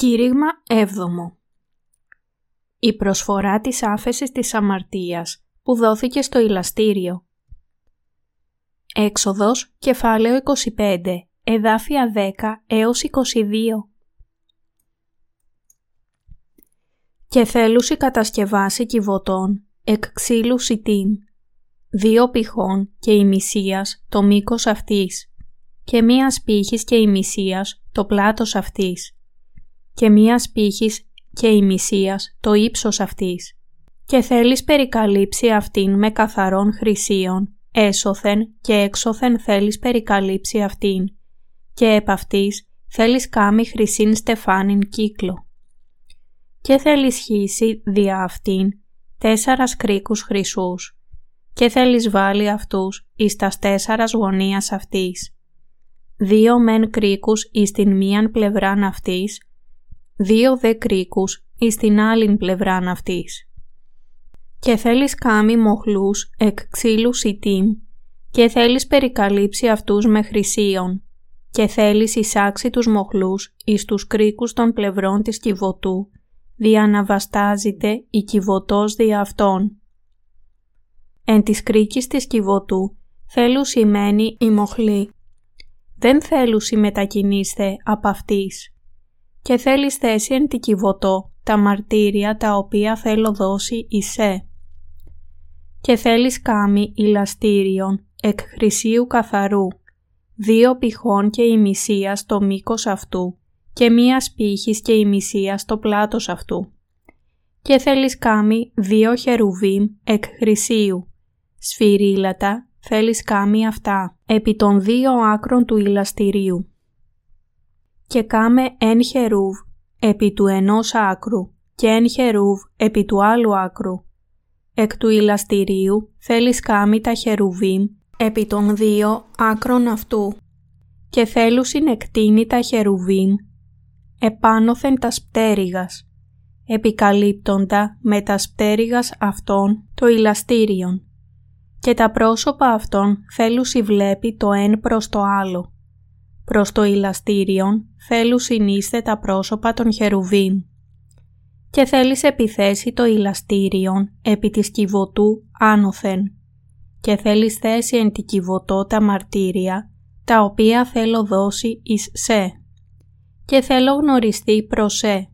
Κήρυγμα 7. Η προσφορά της άφεσης της αμαρτίας που δόθηκε στο ηλαστήριο. Έξοδος, κεφάλαιο 25, εδάφια 10 έως 22. Και θέλουσι κατασκευάσει κυβωτών, εκ ξύλου σιτήν, δύο πηχών και ημισίας το μήκος αυτής, και μίας πύχης και ημισίας το πλάτος αυτής και μίας πύχης και ημισίας το ύψος αυτής και θέλεις περικαλύψει αυτήν με καθαρών χρυσίων, έσωθεν και έξωθεν θέλεις περικαλύψει αυτήν και επ' αυτής θέλεις κάμει χρυσήν στεφάνιν κύκλο. Και θέλεις χύσει δια αυτήν τέσσαρας κρίκους χρυσούς και θέλεις βάλει αυτούς εις τας τέσσαρας γωνίας αυτής. Δύο μεν κρίκους εις την μίαν πλευράν αυτής δύο δε κρίκους εις την άλλην πλευράν αυτής. Και θέλεις κάμει μοχλούς εκ ξύλου σιτήμ και θέλεις περικαλύψει αυτούς με χρυσίων και θέλεις εισάξει τους μοχλούς εις τους κρίκους των πλευρών της κυβωτού δια να βαστάζεται η κυβωτός δια αυτών. Εν της κρίκης της κυβωτού θέλουν σημαίνει η μοχλή. Δεν θέλουν μετακινήστε από αυτής και θέλεις θέση εν τη κυβωτό τα μαρτύρια τα οποία θέλω δώσει εισέ. Και θέλεις κάμι ηλαστήριον εκ χρυσίου καθαρού, δύο πηχών και ημισία στο μήκος αυτού και μίας πύχης και ημισία στο πλάτος αυτού. Και θέλεις κάμι δύο χερουβίμ εκ χρυσίου, σφυρίλατα θέλεις κάμι αυτά, επί των δύο άκρων του ηλαστηρίου και κάμε εν χερούβ επί του ενός άκρου και εν χερούβ επί του άλλου άκρου. Εκ του ηλαστηρίου θέλεις κάμει τα χερουβίμ επί των δύο άκρων αυτού. Και θέλουν συνεκτείνει τα χερουβίμ. Επάνωθεν τας πτέρυγας, επικαλύπτοντα με τας πτέρυγας αυτών το ηλαστήριον. Και τα πρόσωπα αυτών θέλουν βλέπει το εν προς το άλλο προς το ηλαστήριον θέλουν συνείστε τα πρόσωπα των χερουβίμ και θέλεις επιθέσει το ηλαστήριον επί της κυβωτού άνωθεν. Και θέλεις θέσει εν τη κυβωτό τα μαρτύρια τα οποία θέλω δώσει εις σε. Και θέλω γνωριστεί προς σε.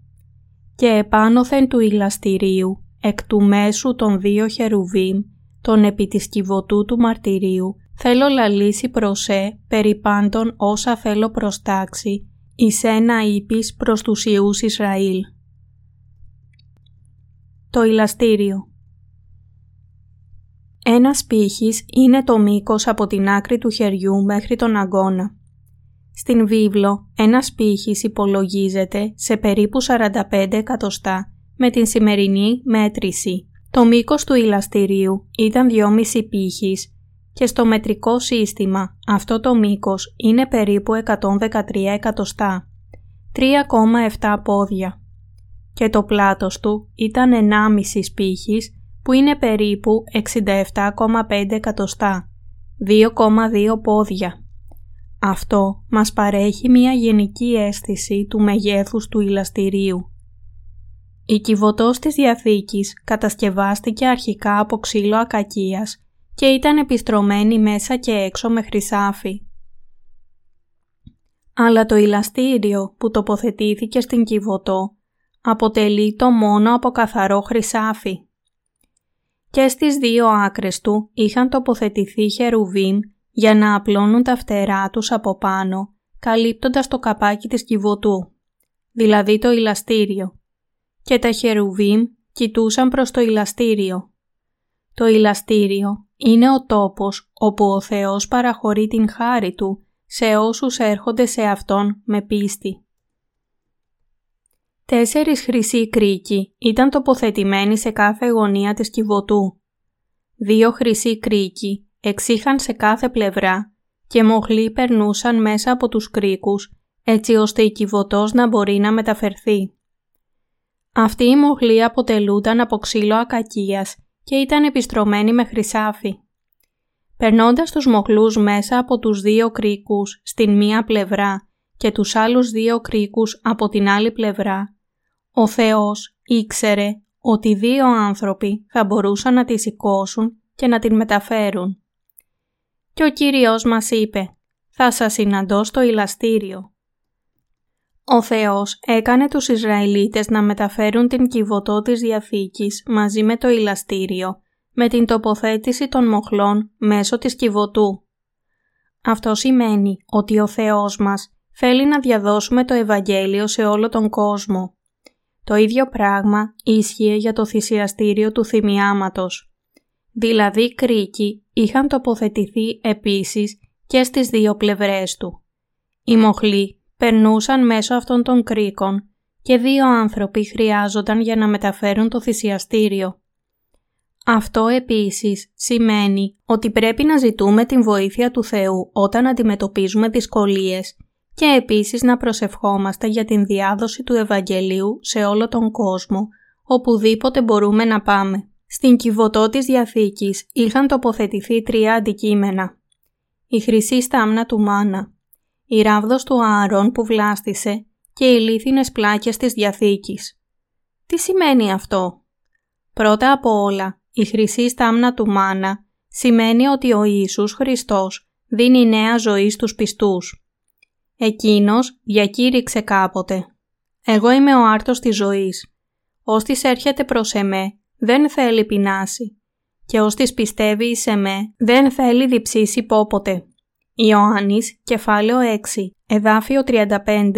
Και επάνωθεν του ηλαστηρίου εκ του μέσου των δύο χερουβίμ τον επί της κυβωτού του μαρτυρίου θέλω λαλήσει προσέ περί πάντων όσα θέλω προστάξει, εις ένα είπεις προς τους Ιούς Ισραήλ. Το ηλαστήριο Ένας πύχης είναι το μήκος από την άκρη του χεριού μέχρι τον αγκώνα. Στην βίβλο, ένας πύχης υπολογίζεται σε περίπου 45 εκατοστά με την σημερινή μέτρηση. Το μήκος του ηλαστηρίου ήταν 2,5 πύχης και στο μετρικό σύστημα αυτό το μήκος είναι περίπου 113 εκατοστά, 3,7 πόδια και το πλάτος του ήταν 1,5 σπίχης που είναι περίπου 67,5 εκατοστά, 2,2 πόδια. Αυτό μας παρέχει μια γενική αίσθηση του μεγέθους του ηλαστηρίου. Η κυβωτός της Διαθήκης κατασκευάστηκε αρχικά από ξύλο ακακίας και ήταν επιστρωμένη μέσα και έξω με χρυσάφι. Αλλά το ηλαστήριο που τοποθετήθηκε στην Κιβωτό αποτελεί το μόνο από καθαρό χρυσάφι. Και στις δύο άκρες του είχαν τοποθετηθεί χερουβίμ για να απλώνουν τα φτερά τους από πάνω, καλύπτοντας το καπάκι της Κιβωτού, δηλαδή το ηλαστήριο. Και τα χερουβίμ κοιτούσαν προς το ηλαστήριο. Το ηλαστήριο είναι ο τόπος όπου ο Θεός παραχωρεί την χάρη Του σε όσους έρχονται σε Αυτόν με πίστη. Τέσσερις χρυσοί κρίκοι ήταν τοποθετημένοι σε κάθε γωνία της κυβωτού. Δύο χρυσοί κρίκοι εξήχαν σε κάθε πλευρά και μοχλοί περνούσαν μέσα από τους κρίκους έτσι ώστε η κυβωτός να μπορεί να μεταφερθεί. Αυτοί οι μοχλοί αποτελούνταν από ξύλο ακακίας και ήταν επιστρωμένη με χρυσάφι. Περνώντας τους μοχλούς μέσα από τους δύο κρίκους στην μία πλευρά και τους άλλους δύο κρίκους από την άλλη πλευρά, ο Θεός ήξερε ότι δύο άνθρωποι θα μπορούσαν να τη σηκώσουν και να την μεταφέρουν. Και ο Κύριος μας είπε «Θα σας συναντώ στο ηλαστήριο». Ο Θεός έκανε τους Ισραηλίτες να μεταφέρουν την κυβωτό της Διαθήκης μαζί με το ηλαστήριο με την τοποθέτηση των μοχλών μέσω της κυβωτού. Αυτό σημαίνει ότι ο Θεός μας θέλει να διαδώσουμε το Ευαγγέλιο σε όλο τον κόσμο. Το ίδιο πράγμα ίσχυε για το θυσιαστήριο του θυμιάματος. Δηλαδή κρίκοι είχαν τοποθετηθεί επίσης και στις δύο πλευρές του. Οι μοχλοί περνούσαν μέσω αυτών των κρίκων και δύο άνθρωποι χρειάζονταν για να μεταφέρουν το θυσιαστήριο. Αυτό επίσης σημαίνει ότι πρέπει να ζητούμε την βοήθεια του Θεού όταν αντιμετωπίζουμε δυσκολίες και επίσης να προσευχόμαστε για την διάδοση του Ευαγγελίου σε όλο τον κόσμο, οπουδήποτε μπορούμε να πάμε. Στην κυβωτό της Διαθήκης είχαν τοποθετηθεί τρία αντικείμενα. Η χρυσή στάμνα του Μάνα, η ράβδος του Ααρών που βλάστησε και οι λίθινες πλάκες της Διαθήκης. Τι σημαίνει αυτό; Πρώτα απ' όλα, η χρυσή στάμνα του Μάνα σημαίνει ότι ο Ιησούς Χριστός δίνει νέα ζωή στους πιστούς. Εκείνος διακήρυξε κάποτε «Εγώ είμαι ο άρτος της ζωής. Όστις έρχεται προς εμέ δεν θέλει πεινάσει και όστις πιστεύει σε με δεν θέλει διψήσει πόποτε». Ιωάννης, κεφάλαιο 6, εδάφιο 35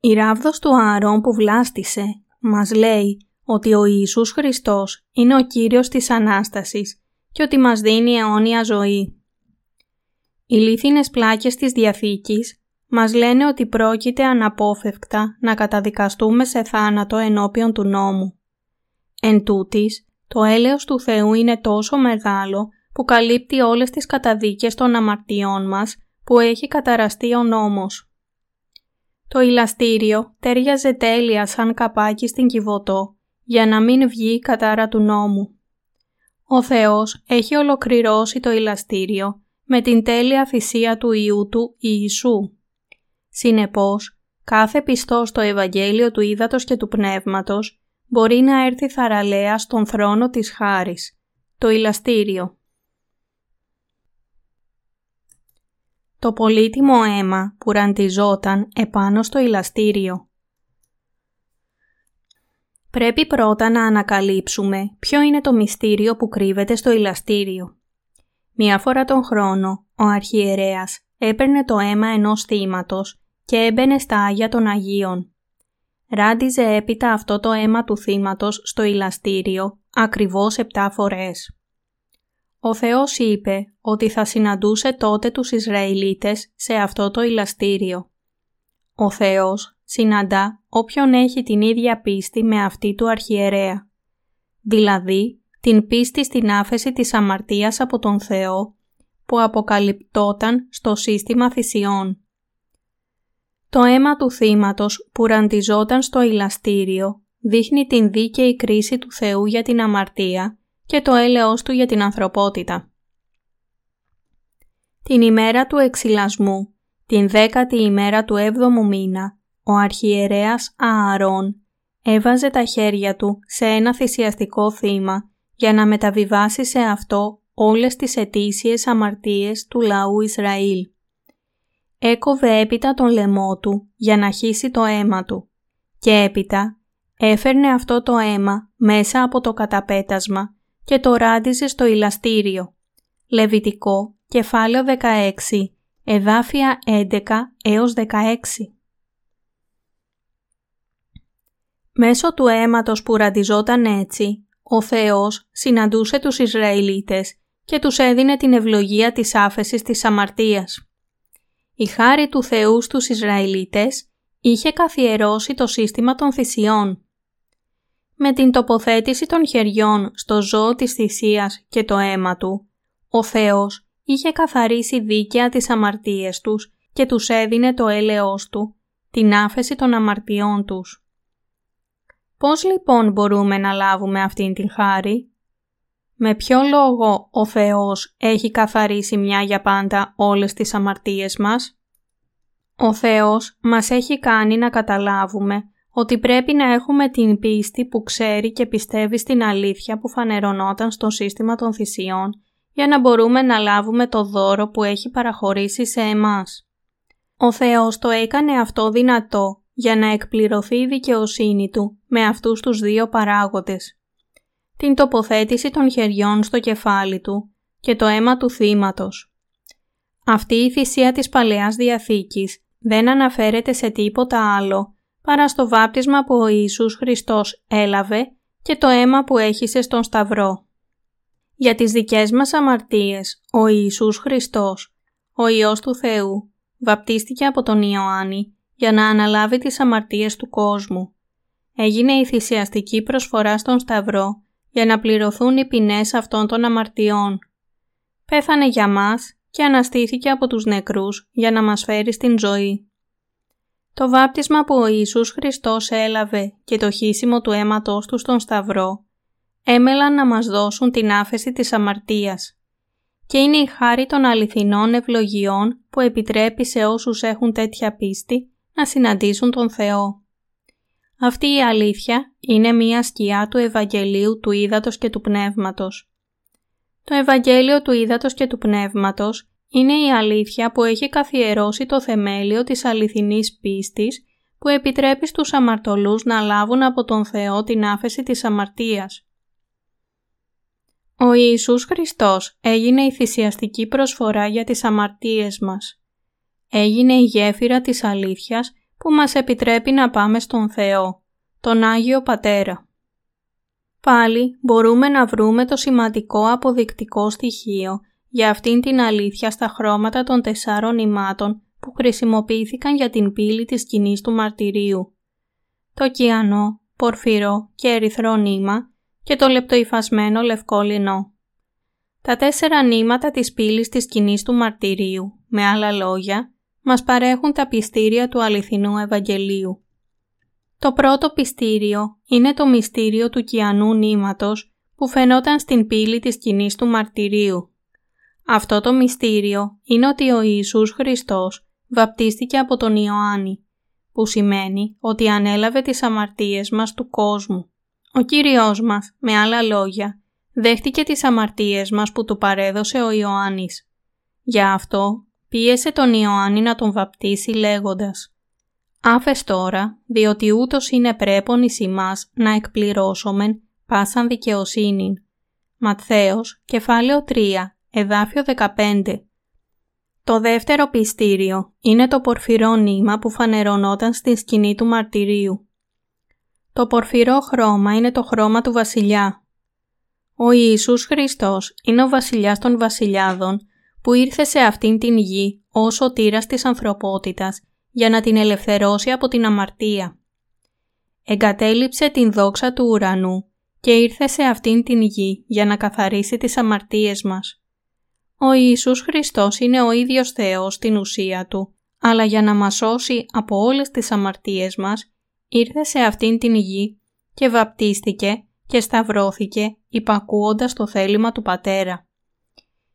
Η ράβδος του Ααρών που βλάστησε μας λέει ότι ο Ιησούς Χριστός είναι ο Κύριος της Ανάστασης και ότι μας δίνει αιώνια ζωή. Οι λίθινες πλάκες της Διαθήκης μας λένε ότι πρόκειται αναπόφευκτα να καταδικαστούμε σε θάνατο ενώπιον του νόμου. Εν τούτης, το έλεος του Θεού είναι τόσο μεγάλο που καλύπτει όλες τις καταδίκες των αμαρτιών μας που έχει καταραστεί ο νόμος. Το ηλαστήριο τέριαζε τέλεια σαν καπάκι στην Κιβωτό για να μην βγει η κατάρα του νόμου. Ο Θεός έχει ολοκληρώσει το ηλαστήριο με την τέλεια θυσία του Ιού Του Ιησού. Συνεπώς, κάθε πιστός στο Ευαγγέλιο του Ήδατος και του Πνεύματος μπορεί να έρθει θαραλέα στον θρόνο της χάρης, το ηλαστήριο. Το πολύτιμο αίμα που ραντιζόταν επάνω στο ηλαστήριο Πρέπει πρώτα να ανακαλύψουμε ποιο είναι το μυστήριο που κρύβεται στο ηλαστήριο. Μία φορά τον χρόνο, ο αρχιερέας έπαιρνε το αίμα ενός θύματος και έμπαινε στα Άγια των Αγίων. Ράντιζε έπειτα αυτό το αίμα του θύματος στο ηλαστήριο ακριβώς επτά φορές. Ο Θεός είπε ότι θα συναντούσε τότε τους Ισραηλίτες σε αυτό το ηλαστήριο. Ο Θεός συναντά όποιον έχει την ίδια πίστη με αυτή του αρχιερέα, δηλαδή την πίστη στην άφεση της αμαρτίας από τον Θεό που αποκαλυπτόταν στο σύστημα θυσιών. Το αίμα του θύματος που ραντιζόταν στο ηλαστήριο δείχνει την δίκαιη κρίση του Θεού για την αμαρτία και το έλεος Του για την ανθρωπότητα. Την ημέρα του εξυλασμού, την δέκατη ημέρα του έβδομου μήνα, ο αρχιερέας Ααρών έβαζε τα χέρια του σε ένα θυσιαστικό θύμα για να μεταβιβάσει σε αυτό όλες τις ετήσιες αμαρτίες του λαού Ισραήλ. Έκοβε έπειτα τον λαιμό του για να χύσει το αίμα του και έπειτα έφερνε αυτό το αίμα μέσα από το καταπέτασμα και το ράντιζε στο ηλαστήριο. Λεβιτικό, κεφάλαιο 16, εδάφια 11 έως 16. Μέσω του αίματος που ραντιζόταν έτσι, ο Θεός συναντούσε τους Ισραηλίτες και τους έδινε την ευλογία της άφεσης της αμαρτίας. Η χάρη του Θεού στους Ισραηλίτες είχε καθιερώσει το σύστημα των θυσιών. Με την τοποθέτηση των χεριών στο ζώο της θυσίας και το αίμα του, ο Θεός είχε καθαρίσει δίκαια τις αμαρτίες τους και τους έδινε το έλεος του, την άφεση των αμαρτιών τους. Πώς λοιπόν μπορούμε να λάβουμε αυτήν την χάρη; Με ποιο λόγο ο Θεός έχει καθαρίσει μια για πάντα όλες τις αμαρτίες μας; Ο Θεός μας έχει κάνει να καταλάβουμε ότι πρέπει να έχουμε την πίστη που ξέρει και πιστεύει στην αλήθεια που φανερωνόταν στο σύστημα των θυσιών για να μπορούμε να λάβουμε το δώρο που έχει παραχωρήσει σε εμάς. Ο Θεός το έκανε αυτό δυνατό για να εκπληρωθεί η δικαιοσύνη Του με αυτούς τους δύο παράγοντες. Την τοποθέτηση των χεριών στο κεφάλι Του και το αίμα του θύματος. Αυτή η θυσία της Παλαιάς Διαθήκης δεν αναφέρεται σε τίποτα άλλο παρά στο βάπτισμα που ο Ιησούς Χριστός έλαβε και το αίμα που έχησε στον Σταυρό. Για τις δικές μας αμαρτίες, ο Ιησούς Χριστός, ο Υιός του Θεού, βαπτίστηκε από τον Ιωάννη για να αναλάβει τις αμαρτίες του κόσμου. Έγινε η θυσιαστική προσφορά στον Σταυρό για να πληρωθούν οι ποινές αυτών των αμαρτιών. Πέθανε για μας και αναστήθηκε από τους νεκρούς για να μας φέρει στην ζωή. Το βάπτισμα που ο Ιησούς Χριστός έλαβε και το χύσιμο του αίματός του στον Σταυρό έμελαν να μας δώσουν την άφεση της αμαρτίας και είναι η χάρη των αληθινών ευλογιών που επιτρέπει σε όσους έχουν τέτοια πίστη να συναντήσουν τον Θεό. Αυτή η αλήθεια είναι μία σκιά του Ευαγγελίου του Ήδατος και του Πνεύματος. Το Ευαγγέλιο του Ήδατος και του Πνεύματος είναι η αλήθεια που έχει καθιερώσει το θεμέλιο της αληθινής πίστης που επιτρέπει στους αμαρτωλούς να λάβουν από τον Θεό την άφεση της αμαρτίας. Ο Ιησούς Χριστός έγινε η θυσιαστική προσφορά για τις αμαρτίες μας. Έγινε η γέφυρα της αλήθειας που μας επιτρέπει να πάμε στον Θεό, τον Άγιο Πατέρα. Πάλι μπορούμε να βρούμε το σημαντικό αποδεικτικό στοιχείο για αυτήν την αλήθεια στα χρώματα των τεσσάρων ημάτων που χρησιμοποιήθηκαν για την πύλη της σκηνής του μαρτυρίου. Το κιανό, πορφυρό και ερυθρό νήμα και το λεπτοϊφασμένο λευκό λινό. Τα τέσσερα νήματα της πύλης της σκηνής του μαρτυρίου, με άλλα λόγια, μας παρέχουν τα πιστήρια του αληθινού Ευαγγελίου. Το πρώτο πιστήριο είναι το μυστήριο του κιανού νήματος που φαινόταν στην πύλη της σκηνής του μαρτυρίου. Αυτό το μυστήριο είναι ότι ο Ιησούς Χριστός βαπτίστηκε από τον Ιωάννη, που σημαίνει ότι ανέλαβε τις αμαρτίες μας του κόσμου. Ο Κύριος μας, με άλλα λόγια, δέχτηκε τις αμαρτίες μας που του παρέδωσε ο Ιωάννης. Για αυτό πίεσε τον Ιωάννη να τον βαπτίσει λέγοντας «Άφες τώρα, διότι ούτως είναι πρέπον εις ημάς να εκπληρώσομεν πάσαν δικαιοσύνην». Ματθαίος, κεφάλαιο 3, εδάφιο 15. Το δεύτερο πιστήριο είναι το πορφυρό νήμα που φανερωνόταν στην σκηνή του μαρτυρίου. Το πορφυρό χρώμα είναι το χρώμα του βασιλιά. Ο Ιησούς Χριστός είναι ο βασιλιάς των βασιλιάδων που ήρθε σε αυτήν την γη ως ο τύρας της ανθρωπότητας για να την ελευθερώσει από την αμαρτία. Εγκατέλειψε την δόξα του ουρανού και ήρθε σε αυτήν την γη για να καθαρίσει τις αμαρτίες μας. Ο Ιησούς Χριστός είναι ο ίδιος Θεός στην ουσία Του, αλλά για να μας σώσει από όλες τις αμαρτίες μας, ήρθε σε αυτήν την γη και βαπτίστηκε και σταυρώθηκε υπακούοντας το θέλημα του Πατέρα.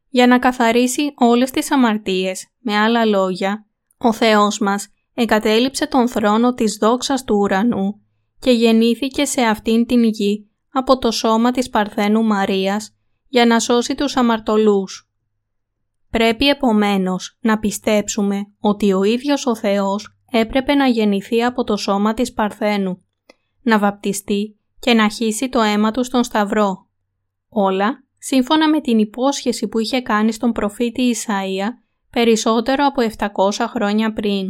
Για να καθαρίσει όλες τις αμαρτίες, με άλλα λόγια, ο Θεός μας εγκατέλειψε τον θρόνο της δόξας του ουρανού και γεννήθηκε σε αυτήν την γη από το σώμα της Παρθένου Μαρίας για να σώσει τους αμαρτωλούς. Πρέπει επομένως να πιστέψουμε ότι ο ίδιος ο Θεός έπρεπε να γεννηθεί από το σώμα της Παρθένου, να βαπτιστεί και να χύσει το αίμα του στον Σταυρό. Όλα σύμφωνα με την υπόσχεση που είχε κάνει στον προφήτη Ισαΐα περισσότερο από 700 χρόνια πριν.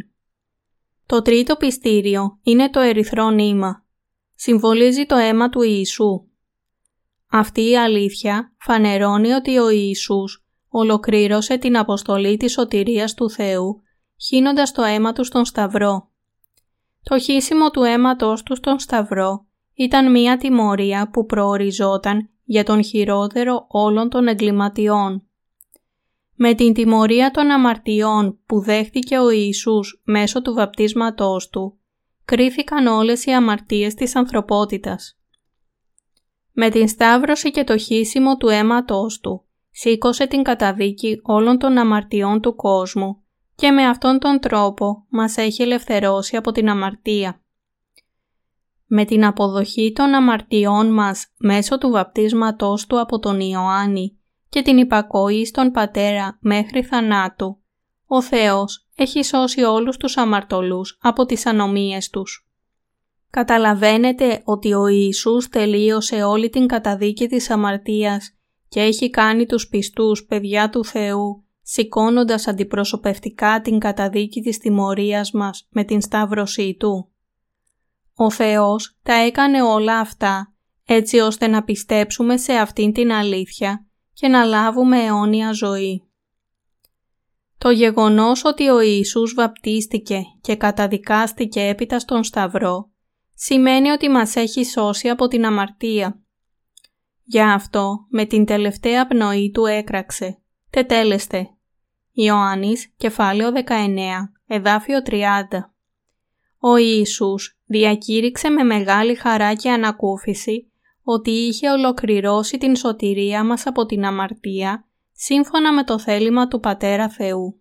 Το τρίτο πιστήριο είναι το ερυθρό νήμα. Συμβολίζει το αίμα του Ιησού. Αυτή η αλήθεια φανερώνει ότι ο Ιησούς ολοκλήρωσε την αποστολή της σωτηρίας του Θεού χύνοντας το αίμα τους στον Σταυρό. Το χύσιμο του αίματός του στον Σταυρό ήταν μία τιμωρία που προοριζόταν για τον χειρότερο όλων των εγκληματιών. Με την τιμωρία των αμαρτιών που δέχτηκε ο Ιησούς μέσω του βαπτίσματός του, κρίθηκαν όλες οι αμαρτίες της ανθρωπότητας. Με την σταύρωση και το χύσιμο του αίματός του, σήκωσε την καταδίκη όλων των αμαρτιών του κόσμου και με αυτόν τον τρόπο μας έχει ελευθερώσει από την αμαρτία. Με την αποδοχή των αμαρτιών μας μέσω του βαπτίσματός του από τον Ιωάννη και την υπακοή στον Πατέρα μέχρι θανάτου, ο Θεός έχει σώσει όλους τους αμαρτωλούς από τις ανομίες τους. Καταλαβαίνετε ότι ο Ιησούς τελείωσε όλη την καταδίκη της αμαρτίας και έχει κάνει τους πιστούς παιδιά του Θεού σηκώνοντας αντιπροσωπευτικά την καταδίκη της τιμωρίας μας με την σταύρωσή Του. Ο Θεός τα έκανε όλα αυτά έτσι ώστε να πιστέψουμε σε αυτήν την αλήθεια και να λάβουμε αιώνια ζωή. Το γεγονός ότι ο Ιησούς βαπτίστηκε και καταδικάστηκε έπειτα στον Σταυρό σημαίνει ότι μας έχει σώσει από την αμαρτία. Γι' αυτό με την τελευταία πνοή του έκραξε «Τετέλεστε». Ιωάννης, κεφάλαιο 19, εδάφιο 30. Ο Ιησούς διακήρυξε με μεγάλη χαρά και ανακούφιση ότι είχε ολοκληρώσει την σωτηρία μας από την αμαρτία σύμφωνα με το θέλημα του Πατέρα Θεού.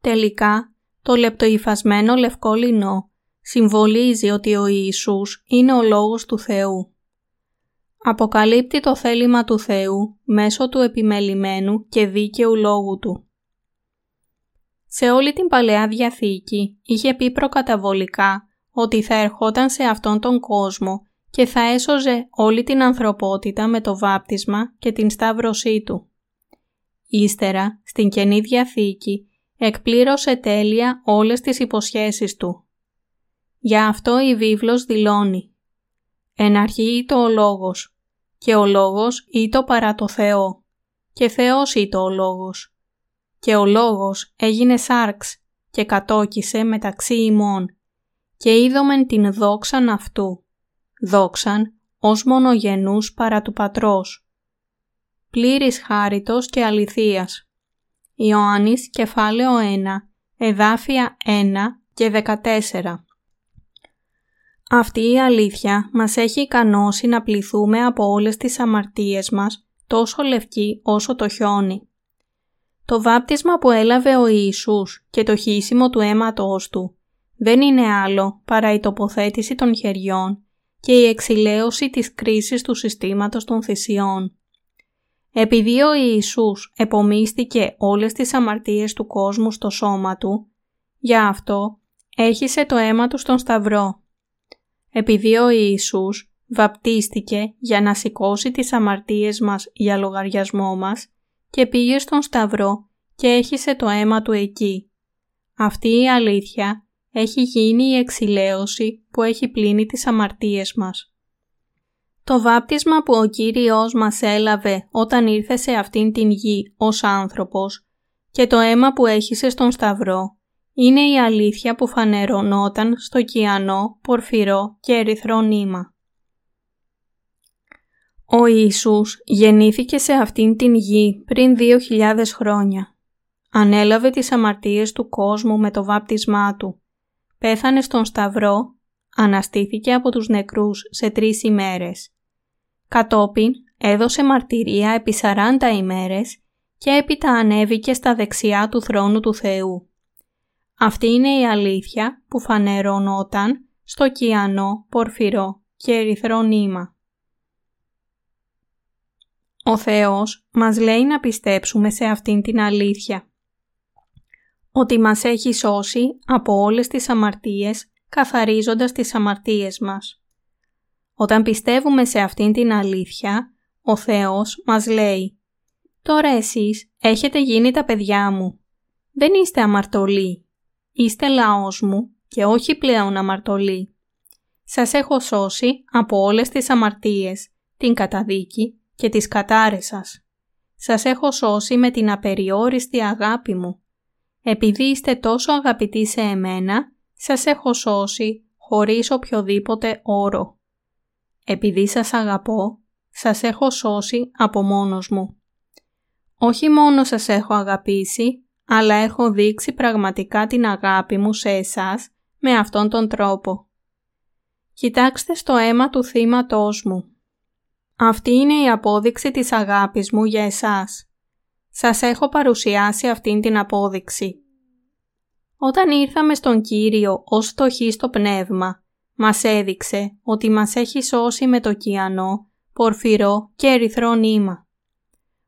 Τελικά, το λεπτοϊφασμένο λευκό λινό συμβολίζει ότι ο Ιησούς είναι ο Λόγος του Θεού. Αποκαλύπτει το θέλημα του Θεού μέσω του επιμελημένου και δίκαιου Λόγου Του. Σε όλη την Παλαιά Διαθήκη είχε πει προκαταβολικά ότι θα ερχόταν σε αυτόν τον κόσμο και θα έσωζε όλη την ανθρωπότητα με το βάπτισμα και την σταύρωσή του. Ύστερα, στην Καινή Διαθήκη, εκπλήρωσε τέλεια όλες τις υποσχέσεις του. Για αυτό η βίβλος δηλώνει «Εν αρχή το ο Λόγος, και ο Λόγος ήτο παρά το Θεό, και Θεός ήτο ο Λόγος. Και ο Λόγος έγινε σάρξ και κατόκισε μεταξύ ημών, και είδομεν την δόξαν αυτού, δόξαν ως μονογενούς παρά του Πατρός. Πλήρης χάριτος και αληθείας. Ιωάννης κεφάλαιο 1, εδάφια 1 και 14. Αυτή η αλήθεια μας έχει ικανώσει να πληθούμε από όλες τις αμαρτίες μας, τόσο λευκή όσο το χιόνι. Το βάπτισμα που έλαβε ο Ιησούς και το χύσιμο του αίματος Του δεν είναι άλλο παρά η τοποθέτηση των χεριών και η εξηλαίωση της κρίσης του συστήματος των θυσιών. Επειδή ο Ιησούς επομίστηκε όλες τις αμαρτίες του κόσμου στο σώμα Του, γι' αυτό έχισε το αίμα Του στον Σταυρό επειδή ο Ιησούς βαπτίστηκε για να σηκώσει τις αμαρτίες μας για λογαριασμό μας και πήγε στον Σταυρό και έχισε το αίμα του εκεί. Αυτή η αλήθεια έχει γίνει η εξηλαίωση που έχει πλύνει τις αμαρτίες μας. Το βάπτισμα που ο Κύριος μας έλαβε όταν ήρθε σε αυτήν την γη ως άνθρωπος και το αίμα που έχισε στον Σταυρό είναι η αλήθεια που φανερωνόταν στο κιανό, πορφυρό και ερυθρό νήμα. Ο Ιησούς γεννήθηκε σε αυτήν την γη πριν 2.000 χρόνια. Ανέλαβε τις αμαρτίες του κόσμου με το βάπτισμά του. Πέθανε στον Σταυρό, αναστήθηκε από τους νεκρούς σε τρεις ημέρες. Κατόπιν έδωσε μαρτυρία επί 40 ημέρες και έπειτα ανέβηκε στα δεξιά του θρόνου του Θεού. Αυτή είναι η αλήθεια που φανερώνονταν στο κιανό, πορφυρό και ερυθρό νήμα. Ο Θεός μας λέει να πιστέψουμε σε αυτήν την αλήθεια. Ότι μας έχει σώσει από όλες τις αμαρτίες καθαρίζοντας τις αμαρτίες μας. Όταν πιστεύουμε σε αυτήν την αλήθεια, ο Θεός μας λέει «Τώρα εσείς έχετε γίνει τα παιδιά μου. Δεν είστε αμαρτωλοί Είστε λαός μου και όχι πλέον αμαρτωλοί. Σας έχω σώσει από όλες τις αμαρτίες, την καταδίκη και τις κατάρες σας. Σας έχω σώσει με την απεριόριστη αγάπη μου. Επειδή είστε τόσο αγαπητοί σε εμένα, σας έχω σώσει χωρίς οποιοδήποτε όρο. Επειδή σας αγαπώ, σας έχω σώσει από μόνος μου. Όχι μόνο σας έχω αγαπήσει, αλλά έχω δείξει πραγματικά την αγάπη μου σε εσάς με αυτόν τον τρόπο. Κοιτάξτε στο αίμα του θύματός μου. Αυτή είναι η απόδειξη της αγάπης μου για εσάς. Σας έχω παρουσιάσει αυτήν την απόδειξη. Όταν ήρθαμε στον Κύριο ως φτωχοί στο πνεύμα, μας έδειξε ότι μας έχει σώσει με το κιανό, πορφυρό και ερυθρό νήμα.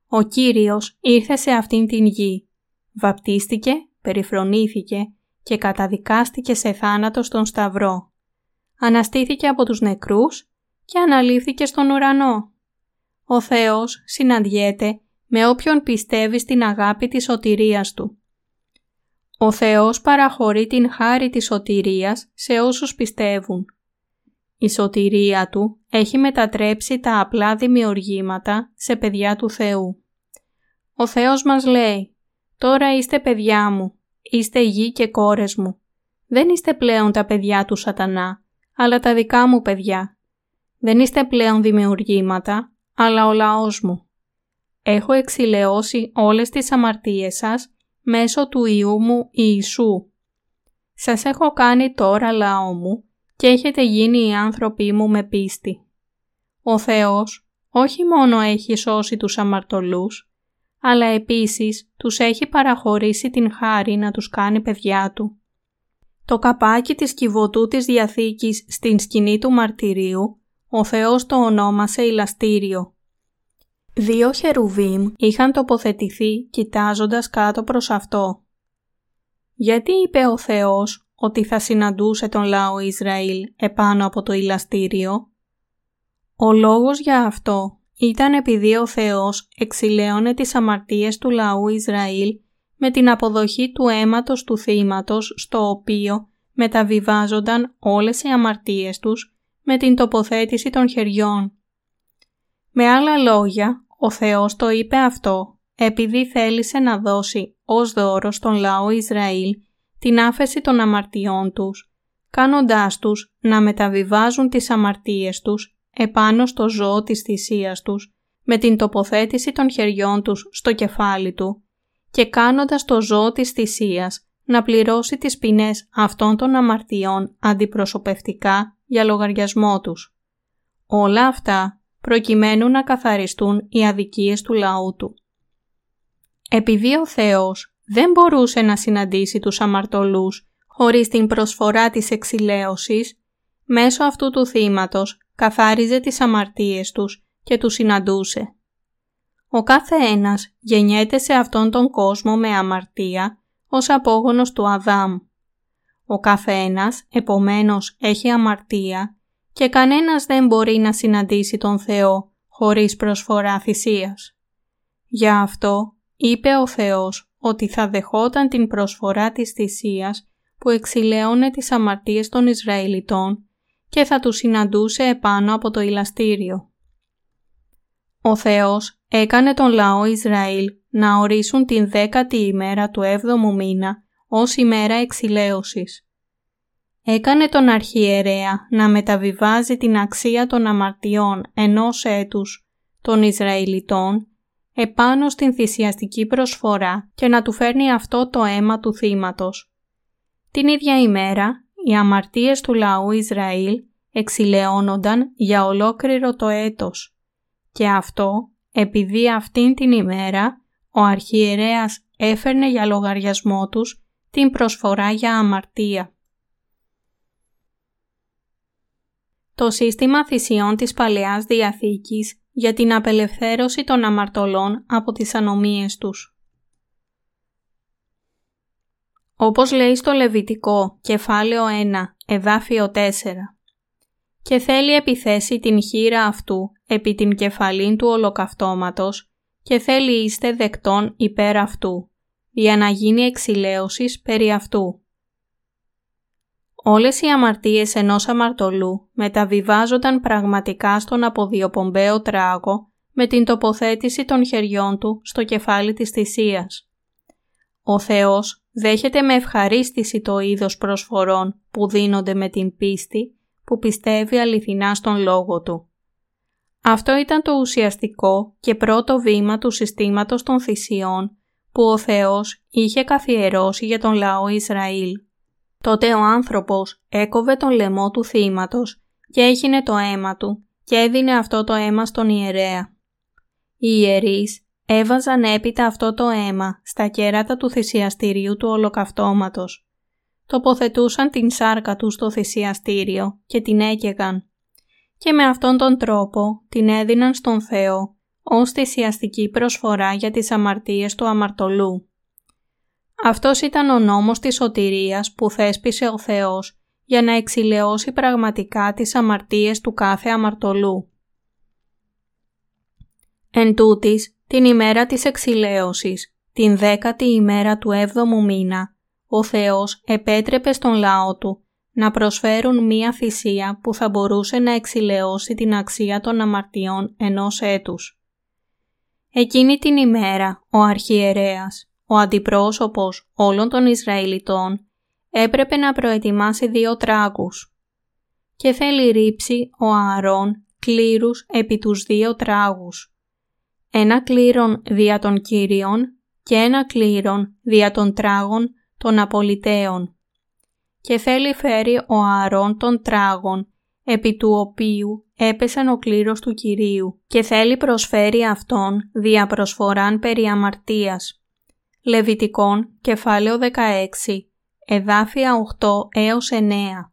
Ο Κύριος ήρθε σε αυτήν την γη, βαπτίστηκε, περιφρονήθηκε και καταδικάστηκε σε θάνατο στον Σταυρό. Αναστήθηκε από τους νεκρούς και αναλήφθηκε στον ουρανό. Ο Θεός συναντιέται με όποιον πιστεύει στην αγάπη της σωτηρίας Του. Ο Θεός παραχωρεί την χάρη της σωτηρίας σε όσους πιστεύουν. Η σωτηρία Του έχει μετατρέψει τα απλά δημιουργήματα σε παιδιά του Θεού. Ο Θεός μας λέει «Τώρα είστε παιδιά μου, είστε γη και κόρες μου. Δεν είστε πλέον τα παιδιά του σατανά, αλλά τα δικά μου παιδιά. Δεν είστε πλέον δημιουργήματα, αλλά ο λαός μου. Έχω εξηλαιώσει όλες τις αμαρτίες σας μέσω του Ιού μου Ιησού. Σας έχω κάνει τώρα λαό μου και έχετε γίνει οι άνθρωποι μου με πίστη. Ο Θεός όχι μόνο έχει σώσει τους αμαρτωλούς, αλλά επίσης τους έχει παραχωρήσει την χάρη να τους κάνει παιδιά Του. Το καπάκι της κυβωτού της Διαθήκης στην σκηνή του μαρτυρίου, ο Θεός το ονόμασε ηλαστήριο. Δύο χερουβίμ είχαν τοποθετηθεί κοιτάζοντας κάτω προς αυτό. Γιατί είπε ο Θεός ότι θα συναντούσε τον λαό Ισραήλ επάνω από το ηλαστήριο; Ο λόγος για αυτό ήταν επειδή ο Θεός εξηλαίωνε τις αμαρτίες του λαού Ισραήλ με την αποδοχή του αίματος του θύματος στο οποίο μεταβιβάζονταν όλες οι αμαρτίες τους με την τοποθέτηση των χεριών. Με άλλα λόγια, ο Θεός το είπε αυτό επειδή θέλησε να δώσει ως δώρος στον λαό Ισραήλ την άφεση των αμαρτιών τους, κάνοντάς τους να μεταβιβάζουν τις αμαρτίες τους επάνω στο ζώο της θυσίας τους με την τοποθέτηση των χεριών τους στο κεφάλι του και κάνοντας το ζώο της θυσίας να πληρώσει τις ποινές αυτών των αμαρτιών αντιπροσωπευτικά για λογαριασμό τους. Όλα αυτά προκειμένου να καθαριστούν οι αδικίες του λαού του. Επειδή ο Θεός δεν μπορούσε να συναντήσει τους αμαρτωλούς χωρίς την προσφορά της εξηλαίωσης, μέσω αυτού του θύματος καθάριζε τις αμαρτίες τους και τους συναντούσε. Ο κάθε ένας γεννιέται σε αυτόν τον κόσμο με αμαρτία ως απόγονος του Αδάμ. Ο κάθε ένας, επομένως, έχει αμαρτία και κανένας δεν μπορεί να συναντήσει τον Θεό χωρίς προσφορά θυσίας. Γι' αυτό είπε ο Θεός ότι θα δεχόταν την προσφορά της θυσίας που εξηλαίωνε τις αμαρτίες των Ισραηλιτών και θα του συναντούσε επάνω από το ηλαστήριο. Ο Θεός έκανε τον λαό Ισραήλ να ορίσουν την δέκατη ημέρα του έβδομου μήνα ως ημέρα εξηλαίωσης. Έκανε τον αρχιερέα να μεταβιβάζει την αξία των αμαρτιών ενός έτους των Ισραηλιτών επάνω στην θυσιαστική προσφορά και να του φέρνει αυτό το αίμα του θύματος. Την ίδια ημέρα οι αμαρτίες του λαού Ισραήλ εξηλαιώνονταν για ολόκληρο το έτος και αυτό επειδή αυτήν την ημέρα ο αρχιερέας έφερνε για λογαριασμό τους την προσφορά για αμαρτία. Το σύστημα θυσιών της Παλαιάς Διαθήκης για την απελευθέρωση των αμαρτωλών από τις ανομίες τους. Όπως λέει στο Λεβιτικό, κεφάλαιο 1, εδάφιο 4. Και θέλει επιθέσει την χείρα αυτού επί την κεφαλήν του ολοκαυτώματος και θέλει είστε δεκτών υπέρ αυτού, για να γίνει εξηλαίωσης περί αυτού. Όλες οι αμαρτίες ενός αμαρτωλού μεταβιβάζονταν πραγματικά στον αποδιοπομπαίο τράγο με την τοποθέτηση των χεριών του στο κεφάλι της θυσίας. Ο Θεός δέχεται με ευχαρίστηση το είδος προσφορών που δίνονται με την πίστη που πιστεύει αληθινά στον Λόγο Του. Αυτό ήταν το ουσιαστικό και πρώτο βήμα του συστήματος των θυσιών που ο Θεός είχε καθιερώσει για τον λαό Ισραήλ. Τότε ο άνθρωπος έκοβε τον λαιμό του θύματος και έγινε το αίμα του και έδινε αυτό το αίμα στον ιερέα. Οι ιερείς έβαζαν έπειτα αυτό το αίμα στα κέρατα του θυσιαστηρίου του ολοκαυτώματος. Τοποθετούσαν την σάρκα τους στο θυσιαστήριο και την έκαιγαν και με αυτόν τον τρόπο την έδιναν στον Θεό ως θυσιαστική προσφορά για τις αμαρτίες του αμαρτωλού. Αυτός ήταν ο νόμος της σωτηρίας που θέσπισε ο Θεός για να εξηλαιώσει πραγματικά τις αμαρτίες του κάθε αμαρτωλού. Εν τούτης, την ημέρα της εξηλαίωσης, την δέκατη ημέρα του έβδομου μήνα, ο Θεός επέτρεπε στον λαό Του να προσφέρουν μία θυσία που θα μπορούσε να εξηλαιώσει την αξία των αμαρτιών ενός έτους. Εκείνη την ημέρα ο αρχιερέας, ο αντιπρόσωπος όλων των Ισραηλιτών, έπρεπε να προετοιμάσει δύο τράγους και θέλει ρίψει ο Ααρών κλήρους επί τους δύο τράγους. Ένα κλήρον δια των Κύριων και ένα κλήρον δια των τράγων των Απολυτέων. Και θέλει φέρει ο Ααρών των τράγων επί του οποίου έπεσαν ο κλήρος του Κυρίου και θέλει προσφέρει αυτόν δια προσφοράν περί αμαρτίας. Λεβιτικών, κεφάλαιο 16, εδάφια 8 έως 9.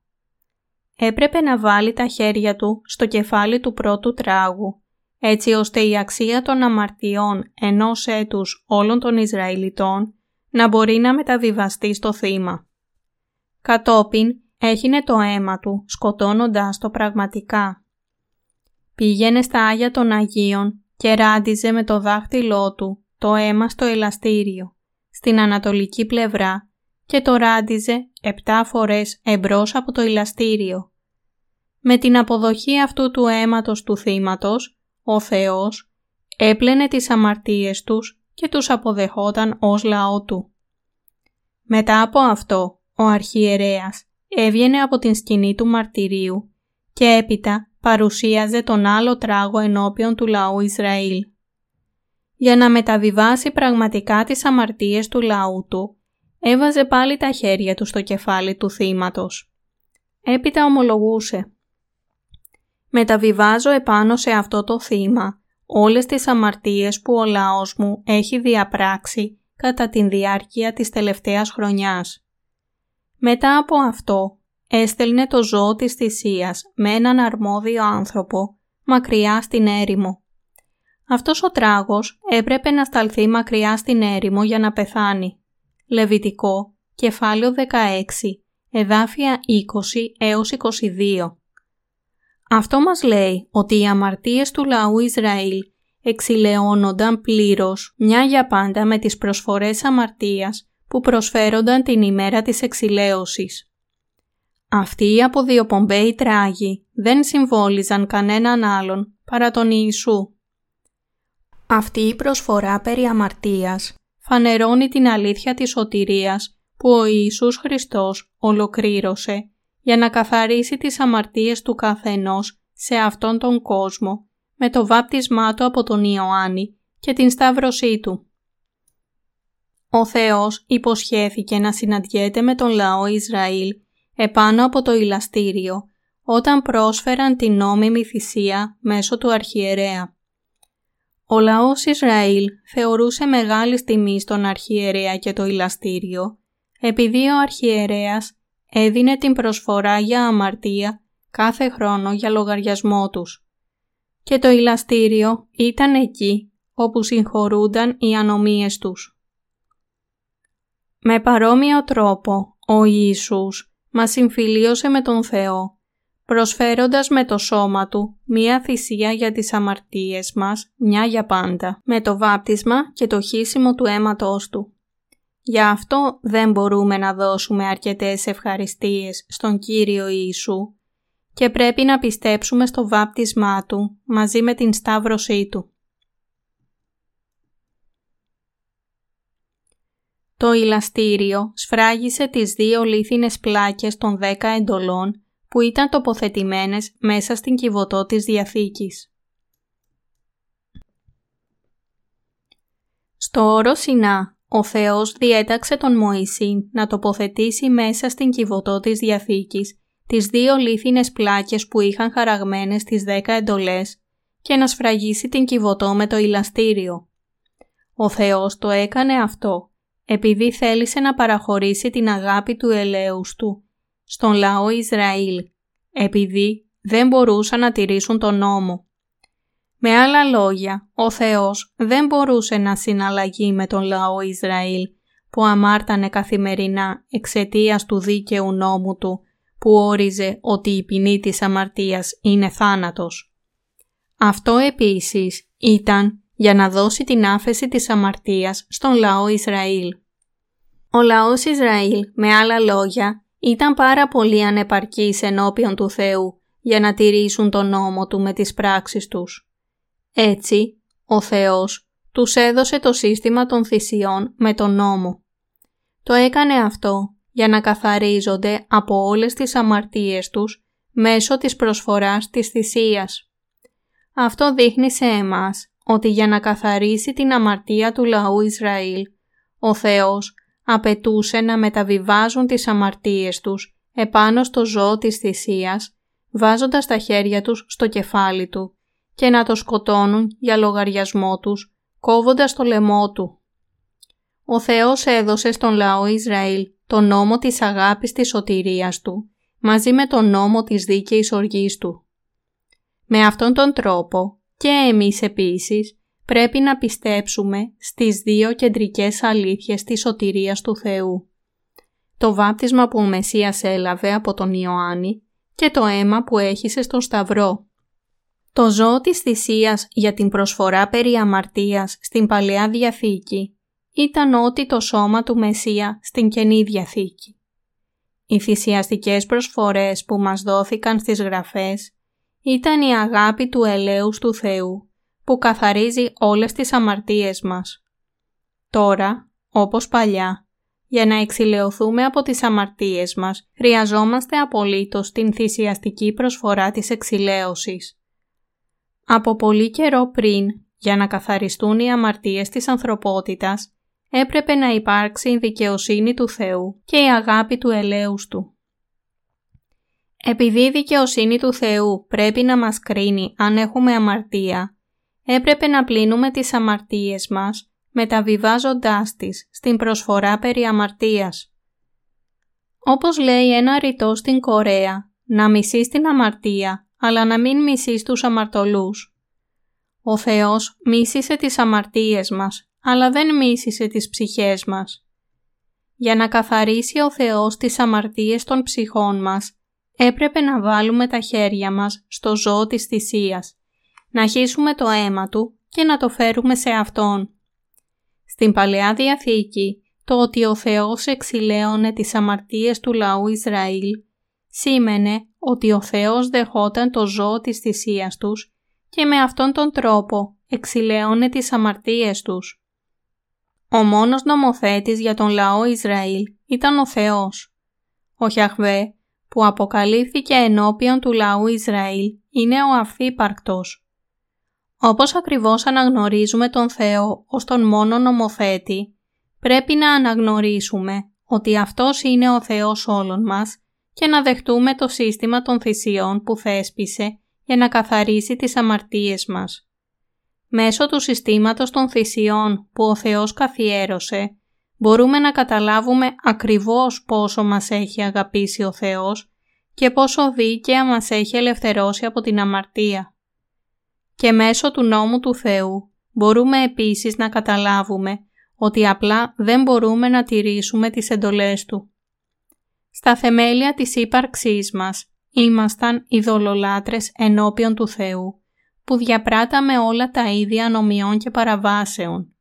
Έπρεπε να βάλει τα χέρια του στο κεφάλι του πρώτου τράγου, έτσι ώστε η αξία των αμαρτιών ενός έτους όλων των Ισραηλιτών να μπορεί να μεταβιβαστεί στο θύμα. Κατόπιν έχινε το αίμα του, σκοτώνοντας το πραγματικά. Πήγαινε στα Άγια των Αγίων και ράντιζε με το δάχτυλό του το αίμα στο ελαστήριο, στην ανατολική πλευρά και το ράντιζε επτά φορές εμπρός από το ελαστήριο. Με την αποδοχή αυτού του αίματος του θύματος, ο Θεός έπλαινε τις αμαρτίες τους και τους αποδεχόταν ως λαό του. Μετά από αυτό, ο αρχιερέας έβγαινε από την σκηνή του μαρτυρίου και έπειτα παρουσίαζε τον άλλο τράγο ενώπιον του λαού Ισραήλ. Για να μεταβιβάσει πραγματικά τις αμαρτίες του λαού του, έβαζε πάλι τα χέρια του στο κεφάλι του θύματος. Έπειτα ομολογούσε «Μεταβιβάζω επάνω σε αυτό το θύμα όλες τις αμαρτίες που ο λαός μου έχει διαπράξει κατά την διάρκεια της τελευταίας χρονιάς. Μετά από αυτό, έστελνε το ζώο της θυσίας με έναν αρμόδιο άνθρωπο μακριά στην έρημο. Αυτός ο τράγος έπρεπε να σταλθεί μακριά στην έρημο για να πεθάνει. Λεβιτικό, κεφάλαιο 16, εδάφια 20 έως 22. Αυτό μας λέει ότι οι αμαρτίες του λαού Ισραήλ εξηλαιώνονταν πλήρως μια για πάντα με τις προσφορές αμαρτίας που προσφέρονταν την ημέρα της εξηλαίωσης. Αυτοί οι αποδιοπομπαίοι τράγοι δεν συμβόλιζαν κανέναν άλλον παρά τον Ιησού. Αυτή η προσφορά περί αμαρτίας φανερώνει την αλήθεια της σωτηρίας που ο Ιησούς Χριστός ολοκλήρωσε για να καθαρίσει τις αμαρτίες του καθενός σε αυτόν τον κόσμο με το βάπτισμά του από τον Ιωάννη και την σταύρωσή του. Ο Θεός υποσχέθηκε να συναντιέται με τον λαό Ισραήλ επάνω από το ηλαστήριο όταν πρόσφεραν την νόμιμη θυσία μέσω του αρχιερέα. Ο λαός Ισραήλ θεωρούσε μεγάλης τιμή στον αρχιερέα και το ηλαστήριο επειδή ο αρχιερέας έδινε την προσφορά για αμαρτία κάθε χρόνο για λογαριασμό τους. Και το ηλαστήριο ήταν εκεί όπου συγχωρούνταν οι ανομίες τους. Με παρόμοιο τρόπο, ο Ιησούς μας συμφιλίωσε με τον Θεό, προσφέροντας με το σώμα Του μία θυσία για τις αμαρτίες μας, μια για πάντα, με το βάπτισμα και το χύσιμο του αίματός Του. Γι' αυτό δεν μπορούμε να δώσουμε αρκετές ευχαριστίες στον Κύριο Ιησού και πρέπει να πιστέψουμε στο βάπτισμά Του μαζί με την σταύρωσή Του. Το ηλαστήριο σφράγισε τις δύο λίθινες πλάκες των δέκα εντολών που ήταν τοποθετημένες μέσα στην κυβωτό της Διαθήκης. Στο όρο Σινά, ο Θεός διέταξε τον Μωυσή να τοποθετήσει μέσα στην κυβωτό της Διαθήκης τις δύο λίθινες πλάκες που είχαν χαραγμένες τις δέκα εντολές και να σφραγίσει την Κιβωτό με το ηλαστήριο. Ο Θεός το έκανε αυτό επειδή θέλησε να παραχωρήσει την αγάπη του ελέους του στον λαό Ισραήλ, επειδή δεν μπορούσαν να τηρήσουν τον νόμο. Με άλλα λόγια, ο Θεός δεν μπορούσε να συναλλαγεί με τον λαό Ισραήλ που αμάρτανε καθημερινά εξαιτίας του δίκαιου νόμου του που όριζε ότι η ποινή της αμαρτίας είναι θάνατος. Αυτό επίσης ήταν για να δώσει την άφεση της αμαρτίας στον λαό Ισραήλ. Ο λαός Ισραήλ, με άλλα λόγια, ήταν πάρα πολύ ανεπαρκής ενώπιον του Θεού για να τηρήσουν τον νόμο Του με τις πράξεις τους. Έτσι, ο Θεός τους έδωσε το σύστημα των θυσιών με τον νόμο. Το έκανε αυτό για να καθαρίζονται από όλες τις αμαρτίες τους μέσω της προσφοράς της θυσίας. Αυτό δείχνει σε εμάς ότι για να καθαρίσει την αμαρτία του λαού Ισραήλ, ο Θεός απαιτούσε να μεταβιβάζουν τις αμαρτίες τους επάνω στο ζώο της θυσίας, βάζοντας τα χέρια τους στο κεφάλι του και να το σκοτώνουν για λογαριασμό τους, κόβοντας το λαιμό του. Ο Θεός έδωσε στον λαό Ισραήλ τον νόμο της αγάπης της σωτηρίας του, μαζί με τον νόμο της δίκαιης οργής του. Με αυτόν τον τρόπο και εμείς επίσης πρέπει να πιστέψουμε στις δύο κεντρικές αλήθειες της σωτηρίας του Θεού. Το βάπτισμα που ο Μεσσίας έλαβε από τον Ιωάννη και το αίμα που έχησε στον Σταυρό. Το ζώο της θυσίας για την προσφορά περί αμαρτίας στην Παλαιά Διαθήκη ήταν ότι το σώμα του Μεσσία στην Καινή Διαθήκη. Οι θυσιαστικές προσφορές που μας δόθηκαν στις γραφές ήταν η αγάπη του ελέους του Θεού που καθαρίζει όλες τις αμαρτίες μας. Τώρα, όπως παλιά, για να εξηλαιωθούμε από τις αμαρτίες μας, χρειαζόμαστε απολύτως την θυσιαστική προσφορά της εξηλαίωσης. Από πολύ καιρό πριν, για να καθαριστούν οι αμαρτίες της ανθρωπότητας, έπρεπε να υπάρξει η δικαιοσύνη του Θεού και η αγάπη του ελέους Του. Επειδή η δικαιοσύνη του Θεού πρέπει να μας κρίνει αν έχουμε αμαρτία, έπρεπε να πλύνουμε τις αμαρτίες μας μεταβιβάζοντάς τις στην προσφορά περί αμαρτίας. Όπως λέει ένα ρητό στην Κορέα, να μισείς την αμαρτία, αλλά να μην μισείς τους αμαρτωλούς. Ο Θεός μίσησε τις αμαρτίες μας, αλλά δεν μίσησε τις ψυχές μας. Για να καθαρίσει ο Θεός τις αμαρτίες των ψυχών μας, έπρεπε να βάλουμε τα χέρια μας στο ζώο της θυσίας να χύσουμε το αίμα του και να το φέρουμε σε Αυτόν. Στην Παλαιά Διαθήκη, το ότι ο Θεός εξηλαίωνε τις αμαρτίες του λαού Ισραήλ σήμαινε ότι ο Θεός δεχόταν το ζώο της θυσίας τους και με αυτόν τον τρόπο εξηλαίωνε τις αμαρτίες τους. Ο μόνος νομοθέτης για τον λαό Ισραήλ ήταν ο Θεός. Ο Χιαχβέ που αποκαλύφθηκε ενώπιον του λαού Ισραήλ είναι ο αυθύπαρκτος. Όπως ακριβώς αναγνωρίζουμε τον Θεό ως τον μόνο νομοθέτη, πρέπει να αναγνωρίσουμε ότι Αυτός είναι ο Θεός όλων μας και να δεχτούμε το σύστημα των θυσιών που θέσπισε για να καθαρίσει τις αμαρτίες μας. Μέσω του συστήματος των θυσιών που ο Θεός καθιέρωσε, μπορούμε να καταλάβουμε ακριβώς πόσο μας έχει αγαπήσει ο Θεός και πόσο δίκαια μας έχει ελευθερώσει από την αμαρτία και μέσω του νόμου του Θεού μπορούμε επίσης να καταλάβουμε ότι απλά δεν μπορούμε να τηρήσουμε τις εντολές Του. Στα θεμέλια της ύπαρξής μας ήμασταν ειδωλολάτρες ενώπιον του Θεού, που διαπράταμε όλα τα ίδια νομιών και παραβάσεων.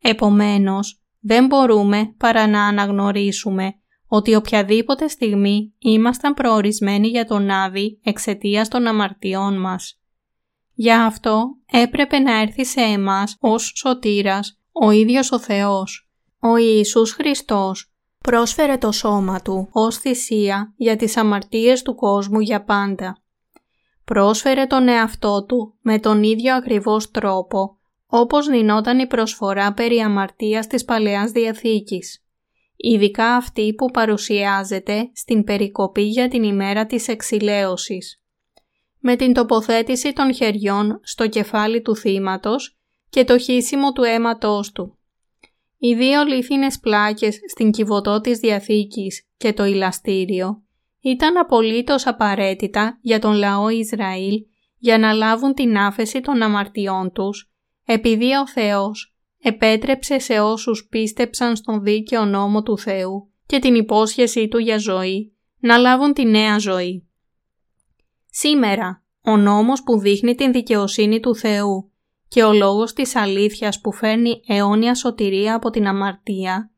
Επομένως, δεν μπορούμε παρά να αναγνωρίσουμε ότι οποιαδήποτε στιγμή ήμασταν προορισμένοι για τον Άδη εξαιτίας των αμαρτιών μας. Γι' αυτό έπρεπε να έρθει σε εμάς ως σωτήρας ο ίδιος ο Θεός. Ο Ιησούς Χριστός πρόσφερε το σώμα Του ως θυσία για τις αμαρτίες του κόσμου για πάντα. Πρόσφερε τον εαυτό Του με τον ίδιο ακριβώς τρόπο όπως νινόταν η προσφορά περί αμαρτίας της Παλαιάς Διαθήκης. ειδικά αυτή που παρουσιάζεται στην περικοπή για την ημέρα της εξηλαίωσης. Με την τοποθέτηση των χεριών στο κεφάλι του θύματος και το χύσιμο του αίματός του. Οι δύο λίθινες πλάκες στην κυβωτό της Διαθήκης και το ηλαστήριο ήταν απολύτως απαραίτητα για τον λαό Ισραήλ για να λάβουν την άφεση των αμαρτιών τους, επειδή ο Θεός επέτρεψε σε όσους πίστεψαν στον δίκαιο νόμο του Θεού και την υπόσχεσή Του για ζωή, να λάβουν τη νέα ζωή. Σήμερα, ο νόμος που δείχνει την δικαιοσύνη του Θεού και ο λόγος της αλήθειας που φέρνει αιώνια σωτηρία από την αμαρτία,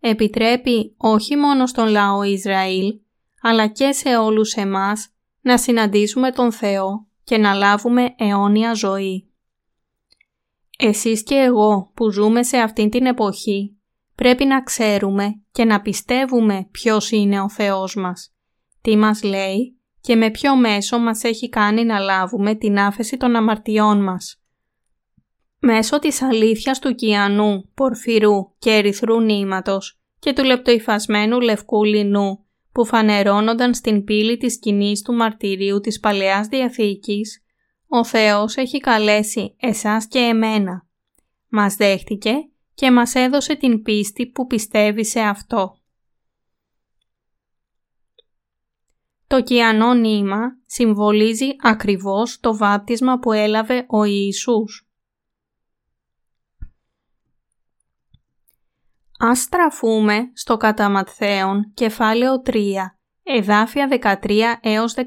επιτρέπει όχι μόνο στον λαό Ισραήλ, αλλά και σε όλους εμάς να συναντήσουμε τον Θεό και να λάβουμε αιώνια ζωή. Εσείς και εγώ που ζούμε σε αυτήν την εποχή πρέπει να ξέρουμε και να πιστεύουμε ποιος είναι ο Θεός μας, τι μας λέει και με ποιο μέσο μας έχει κάνει να λάβουμε την άφεση των αμαρτιών μας. Μέσω της αλήθειας του κιανού, πορφυρού και ερυθρού νήματος και του λεπτοϊφασμένου λευκού λινού που φανερώνονταν στην πύλη της σκηνής του μαρτυρίου της Παλαιάς Διαθήκης, ο Θεός έχει καλέσει εσάς και εμένα. Μας δέχτηκε και μας έδωσε την πίστη που πιστεύει σε αυτό. Το κιανό νήμα συμβολίζει ακριβώς το βάπτισμα που έλαβε ο Ιησούς. Ας στραφούμε στο κατά Ματθαίον, κεφάλαιο 3, εδάφια 13 έως 17.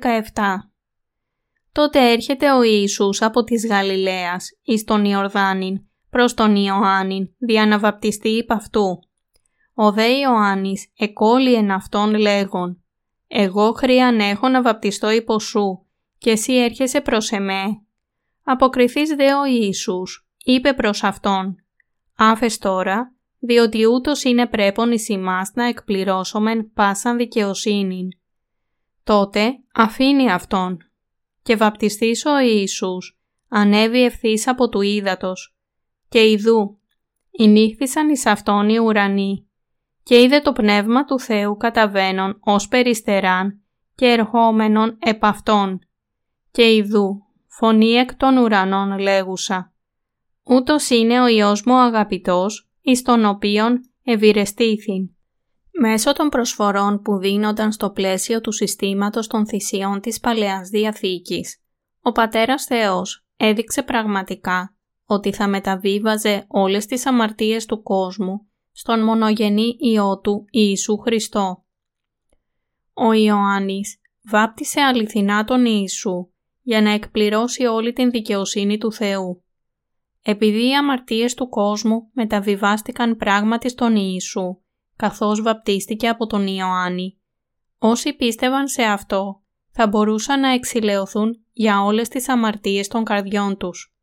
Τότε έρχεται ο Ιησούς από της Γαλιλαίας εις τον Ιορδάνην προς τον Ιωάννην δια να βαπτιστεί υπ' αυτού. Ο δε Ιωάννης εκόλυεν αυτόν λέγον «Εγώ χρειαν έχω να βαπτιστώ υπό σου και εσύ έρχεσαι προς εμέ». Αποκριθείς δε ο Ιησούς, είπε προς αυτόν «Άφες τώρα διότι ούτως είναι πρέπον εις ημάς να εκπληρώσομεν πάσαν δικαιοσύνην. Τότε αφήνει αυτόν και βαπτιστής ο Ιησούς ανέβη ευθύς από του ύδατος και ιδού ενήχθησαν εις αυτόν οι ουρανοί και είδε το πνεύμα του Θεού καταβαίνον ως περιστεράν και ερχόμενον επ' αυτόν και ιδού φωνή εκ των ουρανών λέγουσα «Ούτως είναι ο Υιός μου αγαπητός εις τον οποίον ευηρεστήθην. Μέσω των προσφορών που δίνονταν στο πλαίσιο του συστήματος των θυσιών της Παλαιάς Διαθήκης, ο Πατέρας Θεός έδειξε πραγματικά ότι θα μεταβίβαζε όλες τις αμαρτίες του κόσμου στον μονογενή Υιό του Ιησού Χριστό. Ο Ιωάννης βάπτισε αληθινά τον Ιησού για να εκπληρώσει όλη την δικαιοσύνη του Θεού επειδή οι αμαρτίες του κόσμου μεταβιβάστηκαν πράγματι στον Ιησού, καθώς βαπτίστηκε από τον Ιωάννη. Όσοι πίστευαν σε αυτό, θα μπορούσαν να εξηλαιωθούν για όλες τις αμαρτίες των καρδιών τους.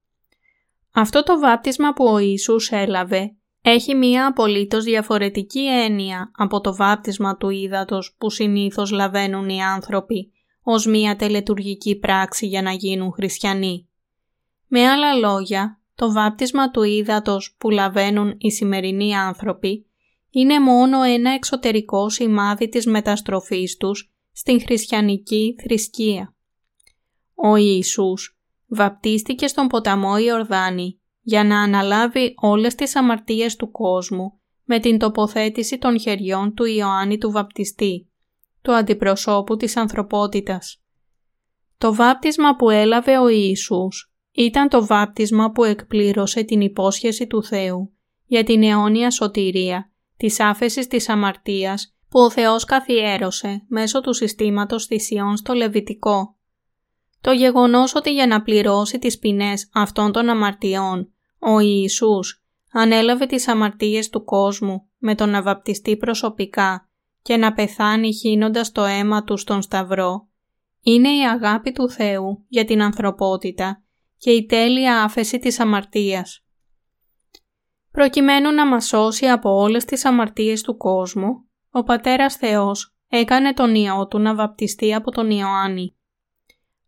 Αυτό το βάπτισμα που ο Ιησούς έλαβε έχει μία απολύτως διαφορετική έννοια από το βάπτισμα του ύδατος που συνήθως λαβαίνουν οι άνθρωποι ως μία τελετουργική πράξη για να γίνουν χριστιανοί. Με άλλα λόγια, το βάπτισμα του ύδατος που λαβαίνουν οι σημερινοί άνθρωποι είναι μόνο ένα εξωτερικό σημάδι της μεταστροφής τους στην χριστιανική θρησκεία. Ο Ιησούς βαπτίστηκε στον ποταμό Ιορδάνη για να αναλάβει όλες τις αμαρτίες του κόσμου με την τοποθέτηση των χεριών του Ιωάννη του Βαπτιστή, του αντιπροσώπου της ανθρωπότητας. Το βάπτισμα που έλαβε ο Ιησούς ήταν το βάπτισμα που εκπλήρωσε την υπόσχεση του Θεού για την αιώνια σωτηρία της άφεσης της αμαρτίας που ο Θεός καθιέρωσε μέσω του συστήματος θυσιών στο Λεβιτικό. Το γεγονός ότι για να πληρώσει τις ποινές αυτών των αμαρτιών, ο Ιησούς ανέλαβε τις αμαρτίες του κόσμου με τον να βαπτιστεί προσωπικά και να πεθάνει χύνοντας το αίμα του στον Σταυρό, είναι η αγάπη του Θεού για την ανθρωπότητα και η τέλεια άφεση της αμαρτίας. Προκειμένου να μας σώσει από όλες τις αμαρτίες του κόσμου, ο Πατέρας Θεός έκανε τον Υιό Του να βαπτιστεί από τον Ιωάννη.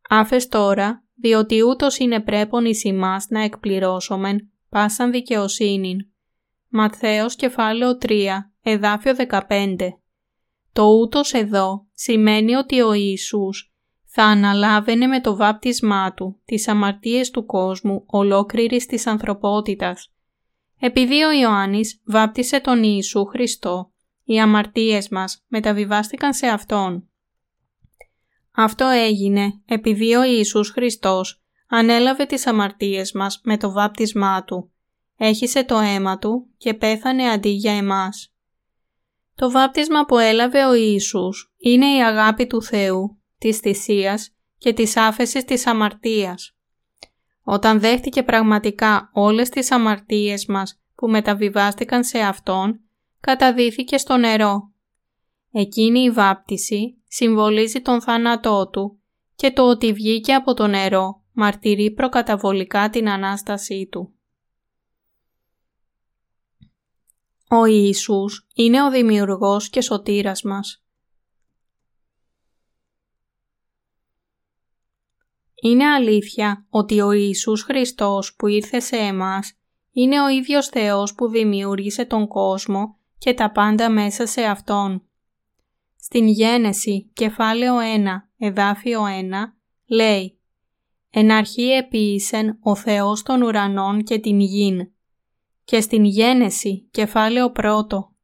Άφες τώρα, διότι ούτως είναι πρέπον εις ημάς να εκπληρώσομεν πάσαν δικαιοσύνην. Ματθαίος κεφάλαιο 3, εδάφιο 15. Το ούτως εδώ σημαίνει ότι ο Ιησούς θα αναλάβαινε με το βάπτισμά Του τις αμαρτίες του κόσμου ολόκληρης της ανθρωπότητας. Επειδή ο Ιωάννης βάπτισε τον Ιησού Χριστό, οι αμαρτίες μας μεταβιβάστηκαν σε Αυτόν. Αυτό έγινε επειδή ο Ιησούς Χριστός ανέλαβε τις αμαρτίες μας με το βάπτισμά Του, έχισε το αίμα Του και πέθανε αντί για εμάς. Το βάπτισμα που έλαβε ο Ιησούς είναι η αγάπη του Θεού, της θυσίας και της άφεσης της αμαρτίας. Όταν δέχτηκε πραγματικά όλες τις αμαρτίες μας που μεταβιβάστηκαν σε Αυτόν, καταδύθηκε στο νερό. Εκείνη η βάπτιση συμβολίζει τον θάνατό Του και το ότι βγήκε από το νερό μαρτυρεί προκαταβολικά την Ανάστασή Του. Ο Ιησούς είναι ο Δημιουργός και Σωτήρας μας. Είναι αλήθεια ότι ο Ιησούς Χριστός που ήρθε σε εμάς είναι ο ίδιος Θεός που δημιούργησε τον κόσμο και τα πάντα μέσα σε Αυτόν. Στην Γένεση, κεφάλαιο 1, εδάφιο 1, λέει «Εν αρχή επίησεν ο Θεός των ουρανών και την γην». Και στην Γένεση, κεφάλαιο 1,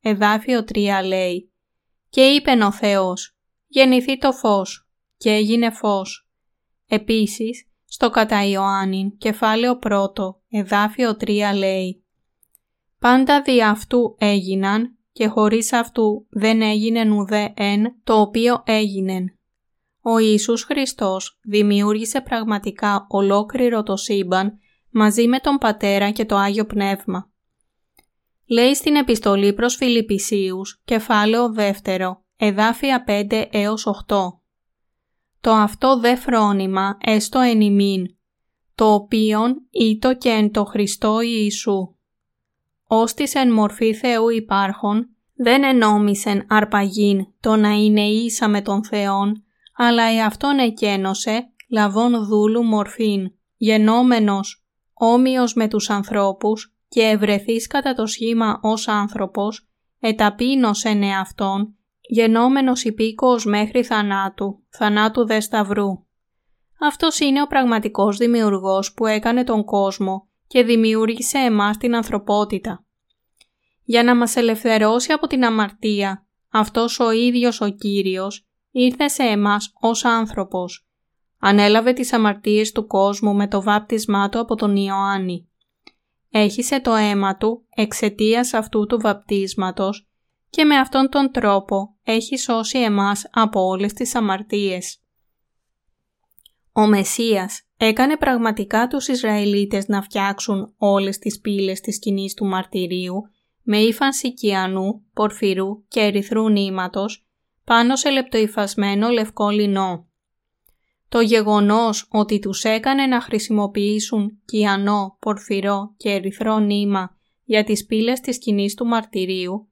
εδάφιο 3 λέει «Και είπεν ο Θεός, γεννηθεί το φως, και έγινε φως». Επίσης, στο κατά Ιωάννην, κεφάλαιο 1, εδάφιο 3 λέει «Πάντα δι' αυτού έγιναν και χωρίς αυτού δεν έγινε ουδέ εν το οποίο έγινεν». Ο Ιησούς Χριστός δημιούργησε πραγματικά ολόκληρο το σύμπαν μαζί με τον Πατέρα και το Άγιο Πνεύμα. Λέει στην επιστολή προς Φιλιππισίους, κεφάλαιο δεύτερο, εδάφια 5 έως 8. Το αυτό δε φρόνημα έστω εν ημίν, το οποίον ήτο και εν το Χριστό Ιησού. Ώστις εν μορφή Θεού υπάρχον, δεν ενόμισεν αρπαγήν το να είναι ίσα με τον Θεόν, αλλά εαυτόν εκένωσε λαβών δούλου μορφήν, γενόμενος, όμοιος με τους ανθρώπους και ευρεθείς κατά το σχήμα ως άνθρωπος, εταπείνωσεν εαυτόν, γενόμενος υπήκοος μέχρι θανάτου, θανάτου δε σταυρού. Αυτός είναι ο πραγματικός δημιουργός που έκανε τον κόσμο και δημιούργησε εμάς την ανθρωπότητα. Για να μας ελευθερώσει από την αμαρτία, αυτός ο ίδιος ο Κύριος ήρθε σε εμάς ως άνθρωπος. Ανέλαβε τις αμαρτίες του κόσμου με το βάπτισμά του από τον Ιωάννη. Έχισε το αίμα του εξαιτίας αυτού του βαπτίσματος και με αυτόν τον τρόπο έχει σώσει εμάς από όλες τις αμαρτίες. Ο Μεσσίας έκανε πραγματικά τους Ισραηλίτες να φτιάξουν όλες τις πύλες της σκηνής του μαρτυρίου με ύφανση κιανού, πορφυρού και ερυθρού νήματος πάνω σε λεπτοϊφασμένο λευκό λινό. Το γεγονός ότι τους έκανε να χρησιμοποιήσουν κιανό, πορφυρό και ερυθρό νήμα για τις πύλες της σκηνής του μαρτυρίου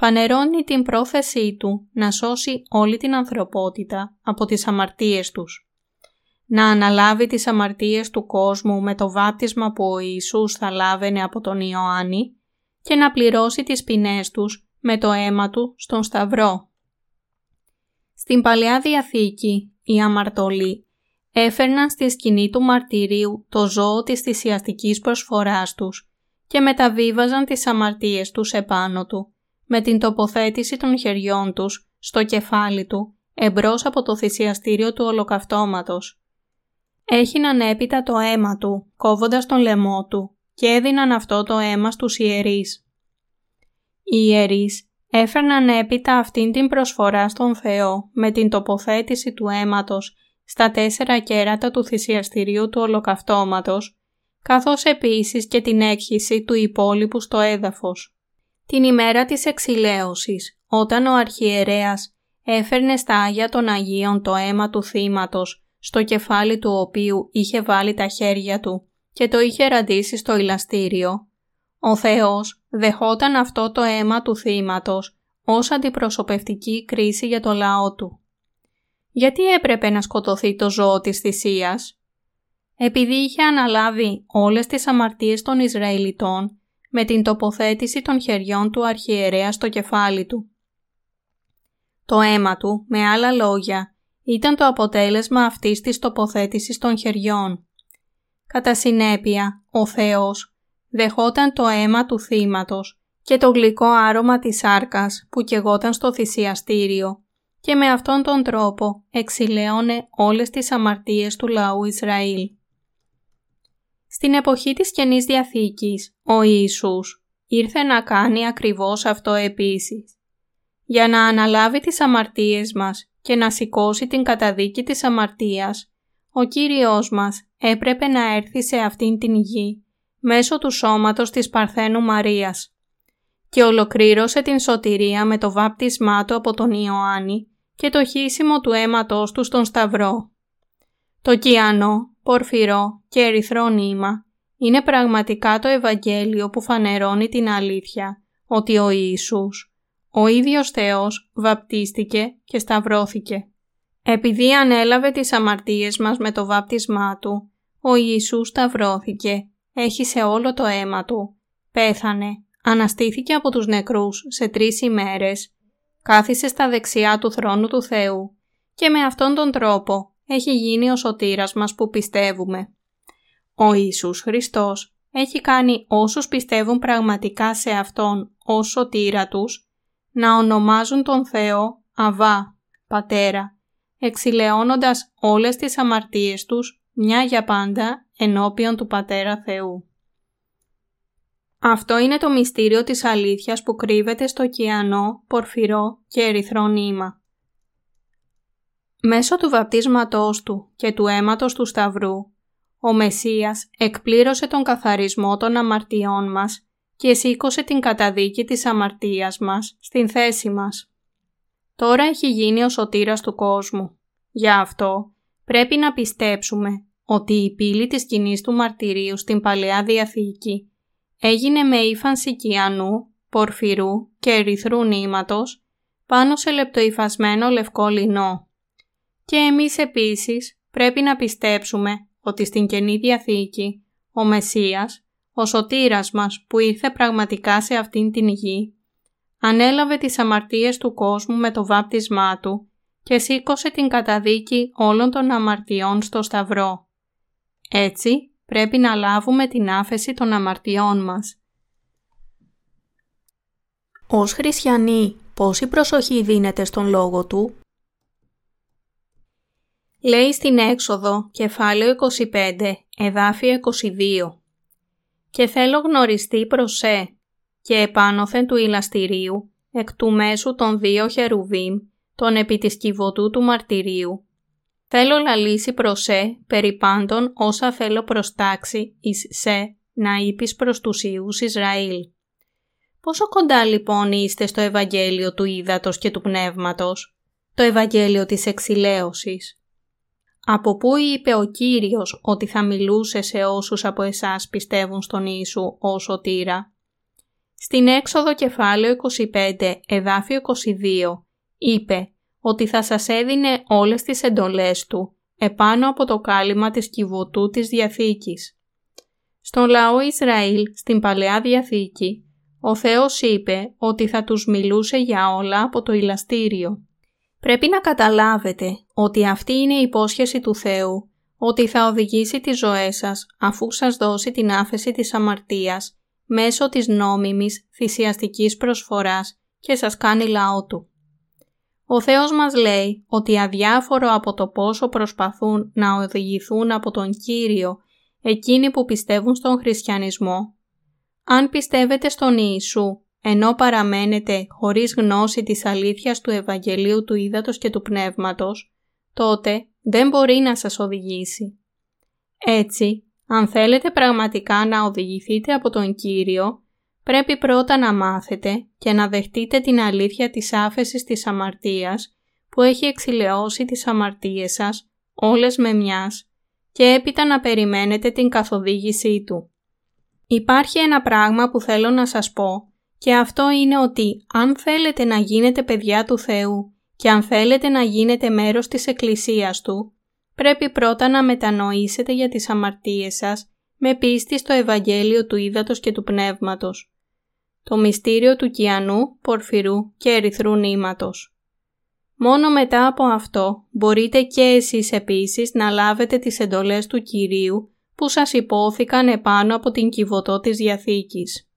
φανερώνει την πρόθεσή του να σώσει όλη την ανθρωπότητα από τις αμαρτίες τους. Να αναλάβει τις αμαρτίες του κόσμου με το βάπτισμα που ο Ιησούς θα λάβαινε από τον Ιωάννη και να πληρώσει τις ποινές τους με το αίμα του στον Σταυρό. Στην Παλαιά Διαθήκη, οι αμαρτωλοί έφερναν στη σκηνή του μαρτυρίου το ζώο της θυσιαστικής προσφοράς τους και μεταβίβαζαν τις αμαρτίες τους επάνω του με την τοποθέτηση των χεριών τους στο κεφάλι του εμπρός από το θυσιαστήριο του ολοκαυτώματος. Έχιναν έπειτα το αίμα του, κόβοντας τον λαιμό του και έδιναν αυτό το αίμα στους ιερείς. Οι ιερείς έφερναν έπειτα αυτήν την προσφορά στον Θεό με την τοποθέτηση του αίματος στα τέσσερα κέρατα του θυσιαστηρίου του ολοκαυτώματος, καθώς επίσης και την έκχυση του υπόλοιπου στο έδαφος. Την ημέρα της εξηλαίωσης, όταν ο αρχιερέας έφερνε στα Άγια των Αγίων το αίμα του θύματος, στο κεφάλι του οποίου είχε βάλει τα χέρια του και το είχε ραντίσει στο ηλαστήριο, ο Θεός δεχόταν αυτό το αίμα του θύματος ως αντιπροσωπευτική κρίση για το λαό του. Γιατί έπρεπε να σκοτωθεί το ζώο της θυσίας; Επειδή είχε αναλάβει όλες τις αμαρτίες των Ισραηλιτών, με την τοποθέτηση των χεριών του αρχιερέα στο κεφάλι του. Το αίμα του, με άλλα λόγια, ήταν το αποτέλεσμα αυτής της τοποθέτησης των χεριών. Κατά συνέπεια, ο Θεός δεχόταν το αίμα του θύματος και το γλυκό άρωμα της σάρκας που κεγόταν στο θυσιαστήριο και με αυτόν τον τρόπο εξηλαίωνε όλες τις αμαρτίες του λαού Ισραήλ. Στην εποχή της Καινής Διαθήκης, ο Ιησούς ήρθε να κάνει ακριβώς αυτό επίσης. Για να αναλάβει τις αμαρτίες μας και να σηκώσει την καταδίκη της αμαρτίας, ο Κύριος μας έπρεπε να έρθει σε αυτήν την γη μέσω του σώματος της Παρθένου Μαρίας και ολοκλήρωσε την σωτηρία με το βάπτισμά του από τον Ιωάννη και το χύσιμο του αίματός του στον Σταυρό. Το κιανό, πορφυρό και ερυθρό νήμα είναι πραγματικά το Ευαγγέλιο που φανερώνει την αλήθεια ότι ο Ιησούς, ο ίδιος Θεός, βαπτίστηκε και σταυρώθηκε. Επειδή ανέλαβε τις αμαρτίες μας με το βάπτισμά Του, ο Ιησούς σταυρώθηκε, έχισε όλο το αίμα Του, πέθανε, αναστήθηκε από τους νεκρούς σε τρεις ημέρες, κάθισε στα δεξιά του θρόνου του Θεού και με αυτόν τον τρόπο έχει γίνει ο σωτήρας μας που πιστεύουμε. Ο Ιησούς Χριστός έχει κάνει όσους πιστεύουν πραγματικά σε Αυτόν ως σωτήρα τους να ονομάζουν τον Θεό Αβά, Πατέρα, εξηλαιώνοντας όλες τις αμαρτίες τους μια για πάντα ενώπιον του Πατέρα Θεού. Αυτό είναι το μυστήριο της αλήθειας που κρύβεται στο κιανό, πορφυρό και ερυθρό νήμα. Μέσω του βαπτίσματός του και του αίματος του Σταυρού, ο Μεσσίας εκπλήρωσε τον καθαρισμό των αμαρτιών μας και σήκωσε την καταδίκη της αμαρτίας μας στην θέση μας. Τώρα έχει γίνει ο σωτήρας του κόσμου. Γι' αυτό πρέπει να πιστέψουμε ότι η πύλη της κοινή του μαρτυρίου στην Παλαιά Διαθήκη έγινε με ύφανση κιανού, πορφυρού και ερυθρού νήματος πάνω σε λεπτοϊφασμένο λευκό λινό. Και εμείς επίσης πρέπει να πιστέψουμε ότι στην Καινή Διαθήκη ο Μεσσίας, ο σωτήρας μας που ήρθε πραγματικά σε αυτήν την γη, ανέλαβε τις αμαρτίες του κόσμου με το βάπτισμά του και σήκωσε την καταδίκη όλων των αμαρτιών στο Σταυρό. Έτσι πρέπει να λάβουμε την άφεση των αμαρτιών μας. Ως χριστιανοί, πόση προσοχή δίνεται στον λόγο Του; Λέει στην έξοδο, κεφάλαιο 25, εδάφιο 22 «Και θέλω γνωριστεί προσέ και επάνωθεν του ηλαστηρίου, εκ του μέσου των δύο χερουβίμ, τον επί της κυβωτού του μαρτυρίου, Θέλω λαλήσει προς σε, περί πάντων όσα θέλω προστάξει εις σε, να είπεις προς τους Ιούς Ισραήλ. Πόσο κοντά λοιπόν είστε στο Ευαγγέλιο του Ήδατος και του Πνεύματος, το Ευαγγέλιο της Εξηλαίωσης. Από πού είπε ο Κύριος ότι θα μιλούσε σε όσους από εσάς πιστεύουν στον Ιησού ως σωτήρα; Στην έξοδο κεφάλαιο 25 εδάφιο 22 είπε ότι θα σας έδινε όλες τις εντολές του επάνω από το κάλυμα της κυβωτού της Διαθήκης. Στον λαό Ισραήλ, στην Παλαιά Διαθήκη, ο Θεός είπε ότι θα τους μιλούσε για όλα από το ηλαστήριο. Πρέπει να καταλάβετε ότι αυτή είναι η υπόσχεση του Θεού, ότι θα οδηγήσει τις ζωές σας αφού σας δώσει την άφεση της αμαρτίας μέσω της νόμιμης θυσιαστικής προσφοράς και σας κάνει λαό Του. Ο Θεός μας λέει ότι αδιάφορο από το πόσο προσπαθούν να οδηγηθούν από τον Κύριο εκείνοι που πιστεύουν στον χριστιανισμό, αν πιστεύετε στον Ιησού ενώ παραμένετε χωρίς γνώση της αλήθειας του Ευαγγελίου του Ήδατος και του Πνεύματος, τότε δεν μπορεί να σας οδηγήσει. Έτσι, αν θέλετε πραγματικά να οδηγηθείτε από τον Κύριο, πρέπει πρώτα να μάθετε και να δεχτείτε την αλήθεια της άφεσης της αμαρτίας που έχει εξηλαιώσει τις αμαρτίες σας όλες με μιας και έπειτα να περιμένετε την καθοδήγησή Του. Υπάρχει ένα πράγμα που θέλω να σας πω και αυτό είναι ότι αν θέλετε να γίνετε παιδιά του Θεού και αν θέλετε να γίνετε μέρος της Εκκλησίας Του, πρέπει πρώτα να μετανοήσετε για τις αμαρτίες σας με πίστη στο Ευαγγέλιο του Ήδατος και του Πνεύματος, το μυστήριο του κιανού, πορφυρού και ερυθρού νήματος. Μόνο μετά από αυτό μπορείτε και εσείς επίσης να λάβετε τις εντολές του Κυρίου που σας υπόθηκαν επάνω από την κυβωτό της Διαθήκης.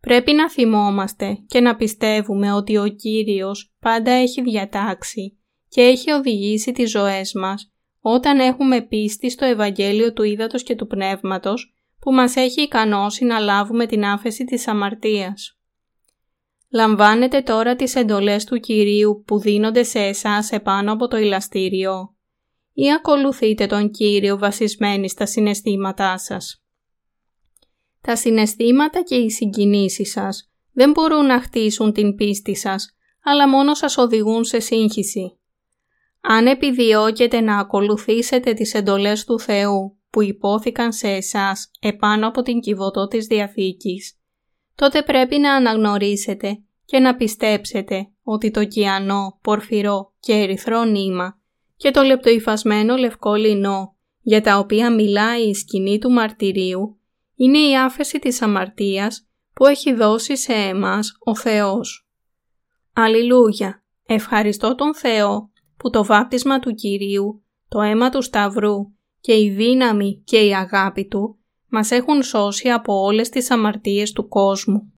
Πρέπει να θυμόμαστε και να πιστεύουμε ότι ο Κύριος πάντα έχει διατάξει και έχει οδηγήσει τις ζωές μας όταν έχουμε πίστη στο Ευαγγέλιο του Ήδατος και του Πνεύματος που μας έχει ικανώσει να λάβουμε την άφεση της αμαρτίας. Λαμβάνετε τώρα τις εντολές του Κυρίου που δίνονται σε εσάς επάνω από το ηλαστήριο ή ακολουθείτε τον Κύριο βασισμένοι στα συναισθήματά σας. Τα συναισθήματα και οι συγκινήσεις σας δεν μπορούν να χτίσουν την πίστη σας, αλλά μόνο σας οδηγούν σε σύγχυση. Αν επιδιώκετε να ακολουθήσετε τις εντολές του Θεού που υπόθηκαν σε εσάς επάνω από την κυβωτό της Διαθήκης, τότε πρέπει να αναγνωρίσετε και να πιστέψετε ότι το κιανό, πορφυρό και ερυθρό νήμα και το λεπτοϊφασμένο λευκό λινό για τα οποία μιλάει η σκηνή του μαρτυρίου είναι η άφεση της αμαρτίας που έχει δώσει σε εμάς ο Θεός. Αλληλούια! Ευχαριστώ τον Θεό που το βάπτισμα του Κυρίου, το αίμα του Σταυρού και η δύναμη και η αγάπη Του μας έχουν σώσει από όλες τις αμαρτίες του κόσμου.